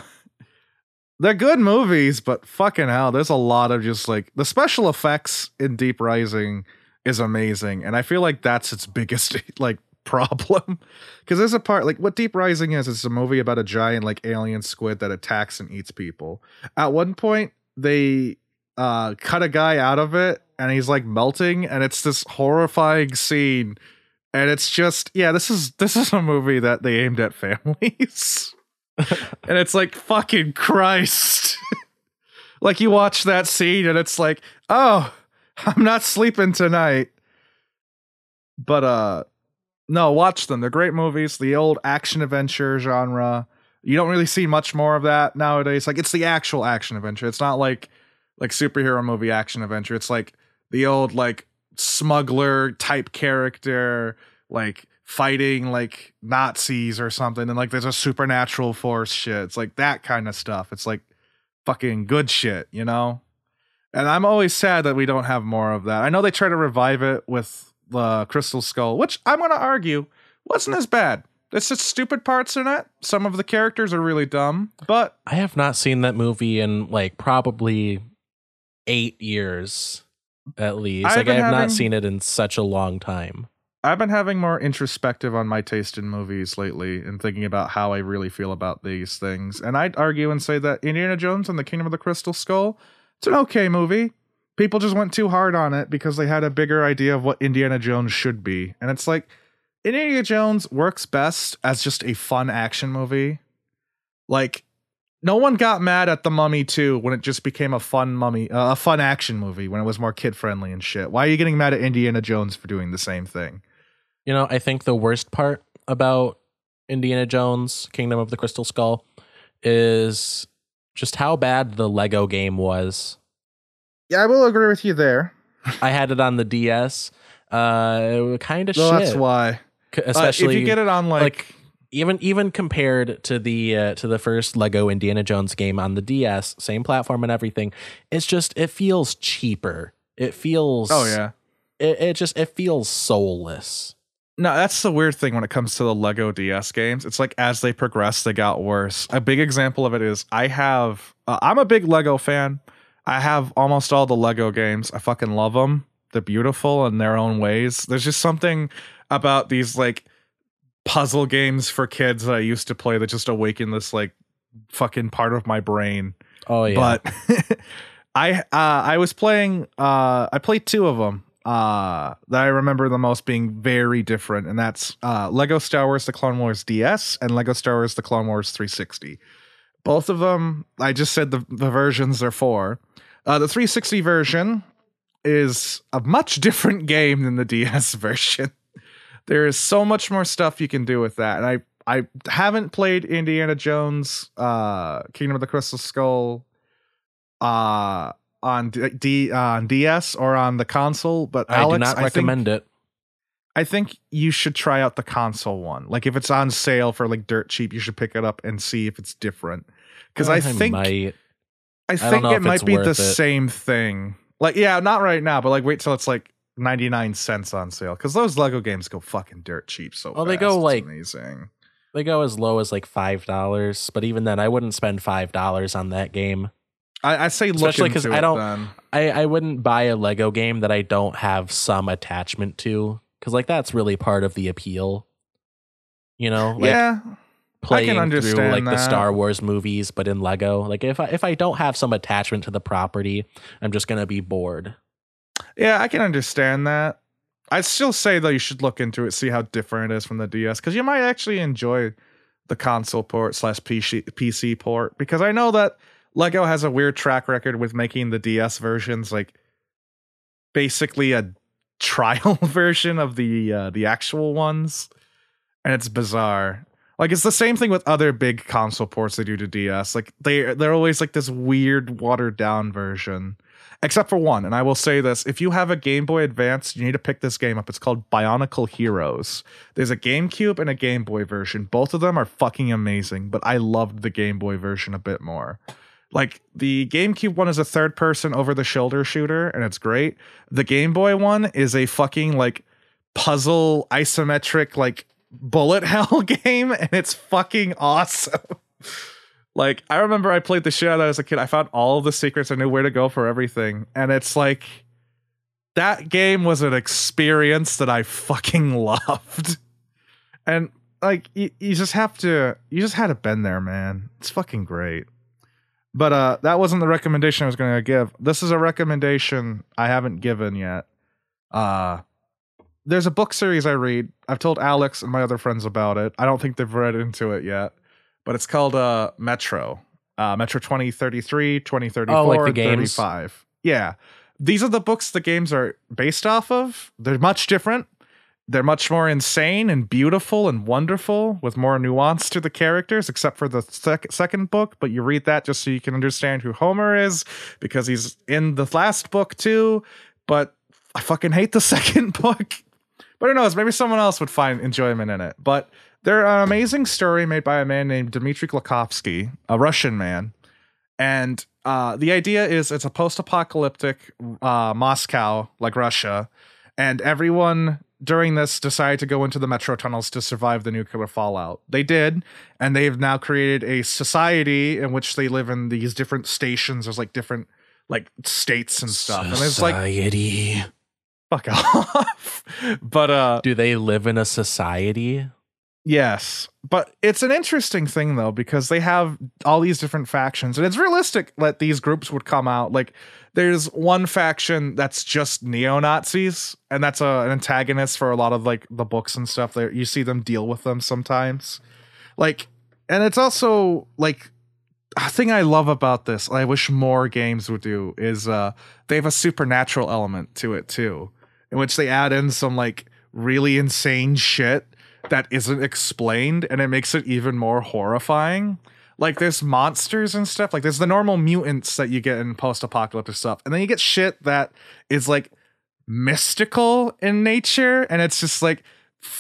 *laughs* they're good movies, but fucking hell, there's a lot of just like the special effects in Deep Rising is amazing, and I feel like that's its biggest *laughs* like problem *laughs* because there's a part like what Deep Rising is. It's a movie about a giant like alien squid that attacks and eats people. At one point, they uh cut a guy out of it, and he's like melting, and it's this horrifying scene. And it's just yeah, this is this is a movie that they aimed at families. *laughs* and it's like fucking Christ. *laughs* like you watch that scene and it's like, oh, I'm not sleeping tonight. But uh no, watch them. They're great movies. The old action adventure genre. You don't really see much more of that nowadays. Like it's the actual action adventure. It's not like like superhero movie action adventure. It's like the old like smuggler type character, like fighting like Nazis or something, and like there's a supernatural force shit. It's like that kind of stuff. It's like fucking good shit, you know? And I'm always sad that we don't have more of that. I know they try to revive it with the Crystal Skull, which I'm gonna argue wasn't as bad. It's just stupid parts in it. Some of the characters are really dumb, but I have not seen that movie in like probably eight years at least. I've like I have not seen it in such a long time. I've been having more introspective on my taste in movies lately and thinking about how I really feel about these things. And I'd argue and say that Indiana Jones and the Kingdom of the Crystal Skull, it's an okay movie. People just went too hard on it because they had a bigger idea of what Indiana Jones should be. And it's like Indiana Jones works best as just a fun action movie. Like no one got mad at the Mummy 2 when it just became a fun mummy, uh, a fun action movie when it was more kid friendly and shit. Why are you getting mad at Indiana Jones for doing the same thing? You know, I think the worst part about Indiana Jones Kingdom of the Crystal Skull is just how bad the Lego game was. Yeah, I will agree with you there. I had it on the DS. Uh kind of No, shit. that's why. C- Uh, Especially if you get it on like, like even even compared to the uh, to the first Lego Indiana Jones game on the DS, same platform and everything, it's just it feels cheaper. It feels oh yeah. It, it just it feels soulless. No, that's the weird thing when it comes to the Lego DS games. It's like as they progress, they got worse. A big example of it is I have. Uh, I'm a big Lego fan. I have almost all the Lego games. I fucking love them. They're beautiful in their own ways. There's just something about these like puzzle games for kids that I used to play that just awaken this like fucking part of my brain. Oh yeah, But *laughs* I uh, I was playing uh I played two of them uh that I remember the most being very different and that's uh Lego Star Wars the Clone Wars DS and Lego Star Wars the Clone Wars 360. Both of them I just said the the versions are for. Uh the 360 version is a much *laughs* different game than the DS *laughs* version. There is so much more stuff you can do with that and I I haven't played Indiana Jones uh Kingdom of the Crystal Skull uh on D, D uh, on DS or on the console, but I Alex, do not I think, recommend it. I think you should try out the console one. Like if it's on sale for like dirt cheap, you should pick it up and see if it's different. Because I think might. I think know it might be the it. same thing. Like yeah, not right now, but like wait till it's like 99 cents on sale because those Lego games go fucking dirt cheap so Well, they go, It's like, amazing. They go as low as like five dollars, but even then, I wouldn't spend five dollars on that game. I, I say look Especially 'cause into I don't- then. I, I wouldn't buy a Lego game that I don't have some attachment to, because like that's really part of the appeal. You know, like yeah, playing through understand like the. Star Wars movies, but in Lego. Like if I if I don't have some attachment to the property, I'm just gonna be bored. Yeah, I can understand that. I'd still say though you should look into it, see how different it is from the DS, because you might actually enjoy the console port slash PC PC port. Because I know that Lego has a weird track record with making the DS versions like basically a *laughs* trial *laughs* version of the uh, the actual ones, and it's bizarre. Like it's the same thing with other big console ports they do to DS. Like they they're always like this weird watered down version. Except for one, and I will say this: if you have a Game Boy Advance, you need to pick this game up. It's called Bionicle Heroes. There's a GameCube and a Game Boy version. Both of them are fucking amazing, but I loved the Game Boy version a bit more. Like the GameCube one is a third person over the shoulder shooter, and it's great. The Game Boy one is a fucking like puzzle isometric like bullet *laughs* hell game, and it's fucking awesome. *laughs* like I remember I played the shit out of that as a kid. I found all the secrets. I knew where to go for everything, and it's like that game was an experience that I fucking *laughs* loved. And like you, you just have to, you just had to been there, man. It's fucking great. But uh, that wasn't the recommendation I was going to give. This is a recommendation I haven't given yet. Uh, there's a book series I read. I've told Alex and my other friends about it. I don't think they've read into it yet, but it's called uh, Metro. Uh, Metro 2033, 2034, Oh, like the games? 35. Yeah. These are the books the games are based off of. They're much different. They're much more insane and beautiful and wonderful with more nuance to the characters, except for the sec- second book. But you read that just so you can understand who Homer is because he's in the last book too. But I fucking hate the *laughs* second book. But who knows? Maybe someone else would find enjoyment in it. But they're an amazing story made by a man named Dmitry Glukhovsky, a Russian man. And uh, the idea is it's a post apocalyptic uh, Moscow, like Russia. And everyone during this decided to go into the metro tunnels to survive the nuclear fallout. They did. And they've now created a society in which they live in these different stations. There's like different like states and stuff. And it's like, Society. fuck *laughs* off. but uh Do they live in a society? Yes, but it's an interesting thing though because they have all these different factions, and it's realistic that these groups would come out. Like, there's one faction that's just neo Nazis, and that's a, an antagonist for a lot of like the books and stuff. There, you see them deal with them sometimes. Like, and it's also like a thing I love about this. I wish more games would do is uh they have a supernatural element to it too, in which they add in some like really insane shit that isn't explained and it makes it even more horrifying. Like there's monsters and stuff. Like there's the normal mutants that you get in post-apocalyptic stuff. And then you get shit that is like mystical in nature and it's just like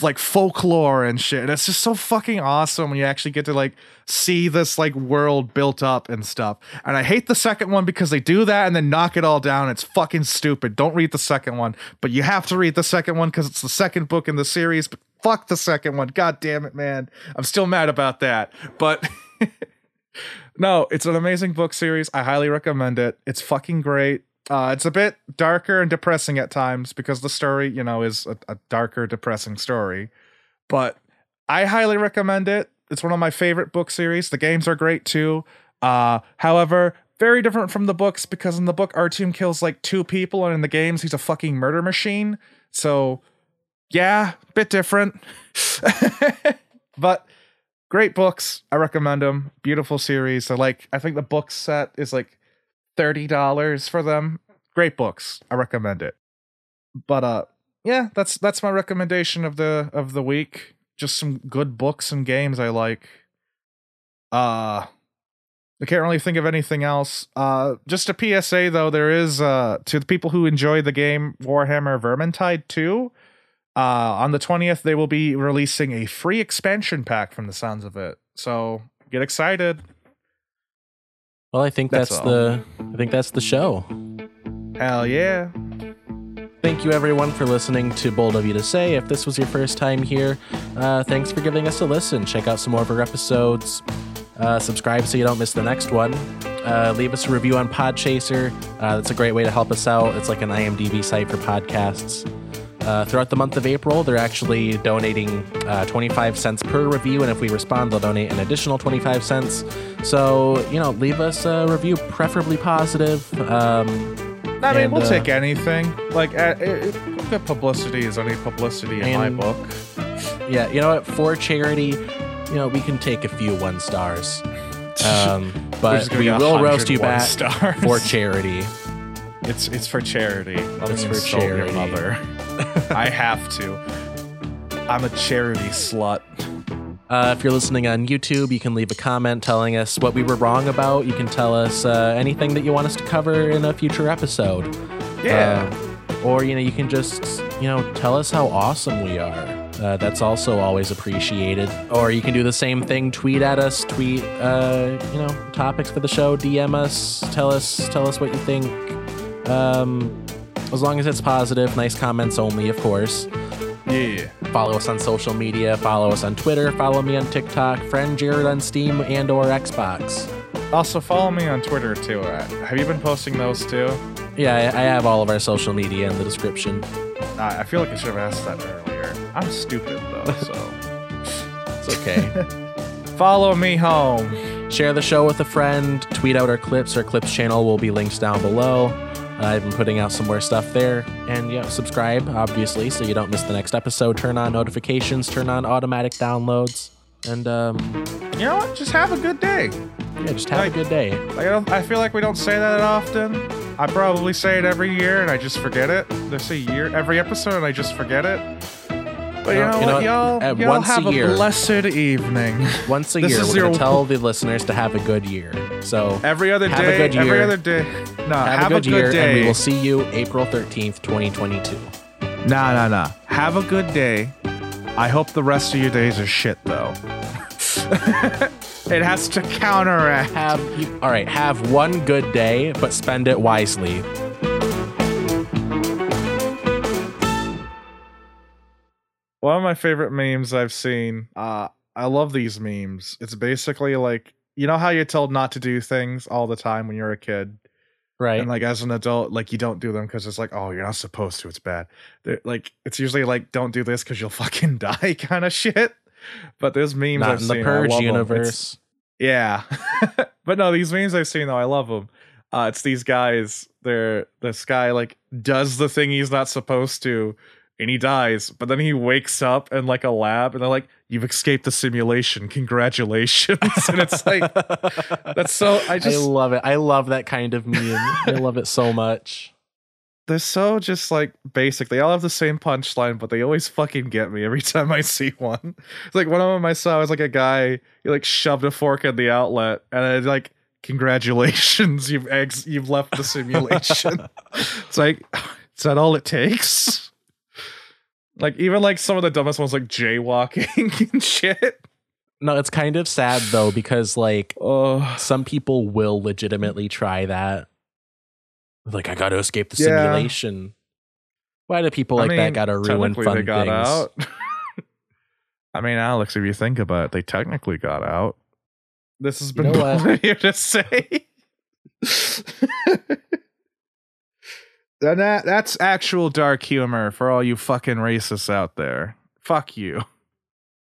like folklore and shit. And it's just so fucking awesome when you actually get to like see this like world built up and stuff. And I hate the second one because they do that and then knock it all down. It's fucking stupid. Don't read the second one, but you have to read the second one because it's the second book in the series. But fuck the second one. God damn it, man. I'm still mad about that. But *laughs* *laughs* no, it's an amazing book series. I highly recommend it. It's fucking great. Uh, it's a bit darker and depressing at times because the story, you know, is a, a darker, depressing story. But I highly recommend it. It's one of my favorite book series. The games are great too. Uh, however, very different from the books because in the book, Artyom kills like two people, and in the games, he's a fucking murder machine. So, yeah, bit different. *laughs* but great books. I recommend them. Beautiful series. I like. I think the book set is like thirty dollars for them. Great books. I recommend it. But uh, yeah, that's that's my recommendation of the of the week. Just some good books and games I like. Uh I can't really think of anything else. Uh just a PSA though, there is uh to the people who enjoy the game Warhammer Vermintide 2. Uh on the 20th they will be releasing a free expansion pack from the sounds of it. So get excited. Well, I think That's that's, the I think that's the show. Hell yeah. Thank you everyone for listening to Bold of You to Say. If this was your first time here, uh, thanks for giving us a listen. Check out some more of our episodes. Uh, subscribe so you don't miss the next one. Uh, leave us a review on Podchaser. Uh, that's a great way to help us out. It's like an IMDb site for podcasts. Uh, throughout the month of April, they're actually donating uh, 25 cents per review, and if we respond, they'll donate an additional 25 cents. So, you know, leave us a review, preferably positive. Um, I mean, And, we'll uh, take anything. Like, uh, it, it, good publicity is any publicity in my book. yeah, you know what? For charity, you know, we can take a few one stars. Um, *laughs* but we will roast you back stars. for charity. It's it's for charity. It's for insult your mother. *laughs* I have to. I'm a charity slut. Uh, if you're listening on YouTube, you can leave a comment telling us what we were wrong about. You can tell us uh, anything that you want us to cover in a future episode. Yeah. Uh, or, you know, you can just, you know, tell us how awesome we are. Uh, that's also always appreciated. Or you can do the same thing. Tweet at us. Tweet, uh, you know, topics for the show. DM us. Tell us. Tell us what you think. Um, as long as it's positive, nice comments only, of course. yeah. Follow us on social media. Follow us on Twitter. Follow me on TikTok. Friend Jared on Steam and or Xbox. Also, follow me on Twitter too. Uh, Have you been posting those too? Yeah, I, I have all of our social media in the description. Uh, I feel like I should have asked that earlier. I'm stupid though, so *laughs* *laughs* It's okay. follow me home. Share the show with a friend. Tweet out our clips. Our clips channel will be linked down below. I've been putting out some more stuff there. And yeah, subscribe, obviously, so you don't miss the next episode. Turn on notifications. Turn on automatic downloads. And um, You know what? Just have a good day. yeah, just have Like- a good day. Like, I, don't, I feel like we don't say that often. I probably say it every year and I just forget it. There's a year every episode and I just forget it. But you know, you know what, y'all, Uh, y'all once a have a, year. blessed evening. Once a This year, is we're to tell the listeners to have a good year. So Every other Have a good year, every other day. No, have, a good, year, day. and we will see you April 13th, 2022. Nah, nah, nah. Have a good day. I hope the rest of your days are shit though. *laughs* it has to counteract. Have you, all right, have one good day, but spend it wisely. One of my favorite memes I've seen. Uh, I love these memes. It's basically like you know how you're told not to do things all the time when you're a kid, Right. and like as an adult, like you don't do them because it's like, oh, you're not supposed to. It's bad. They're, like it's usually like, don't do this because you'll *laughs* fucking die, *laughs* kind of shit. But there's memes Not I've in the seen. I Purge love 'em. It's- universe. Yeah. *laughs* but no, these memes I've seen though, I love them. Uh, it's these guys. They're this guy like does the thing he's not supposed to, and he dies. But then he wakes up in like a lab, and they're like, "You've escaped the simulation. Congratulations!" *laughs* and it's like that's so. I just I love it. I love that kind of meme. I love it so much. they're so just like basic. They all have the same punchline, but they always fucking get me every *laughs* time I see one. It's like one of them I saw was like a guy he like shoved a fork in the outlet, and it's like, "Congratulations, you've ex- you've left the simulation." *laughs* it's like, is that all it takes? Like even like some of the dumbest ones, like jaywalking *laughs* and shit. No, it's kind of sad though because like Oh, some people will legitimately try that. Like I got to escape the Yeah. simulation. Why do people I like that got to ruin fun they got things? out. *laughs* I mean, Alex, if you think about it, they technically got out. This has You been know *laughs* what? what here to say. That that's actual dark humor for all you fucking racists out there. Fuck you.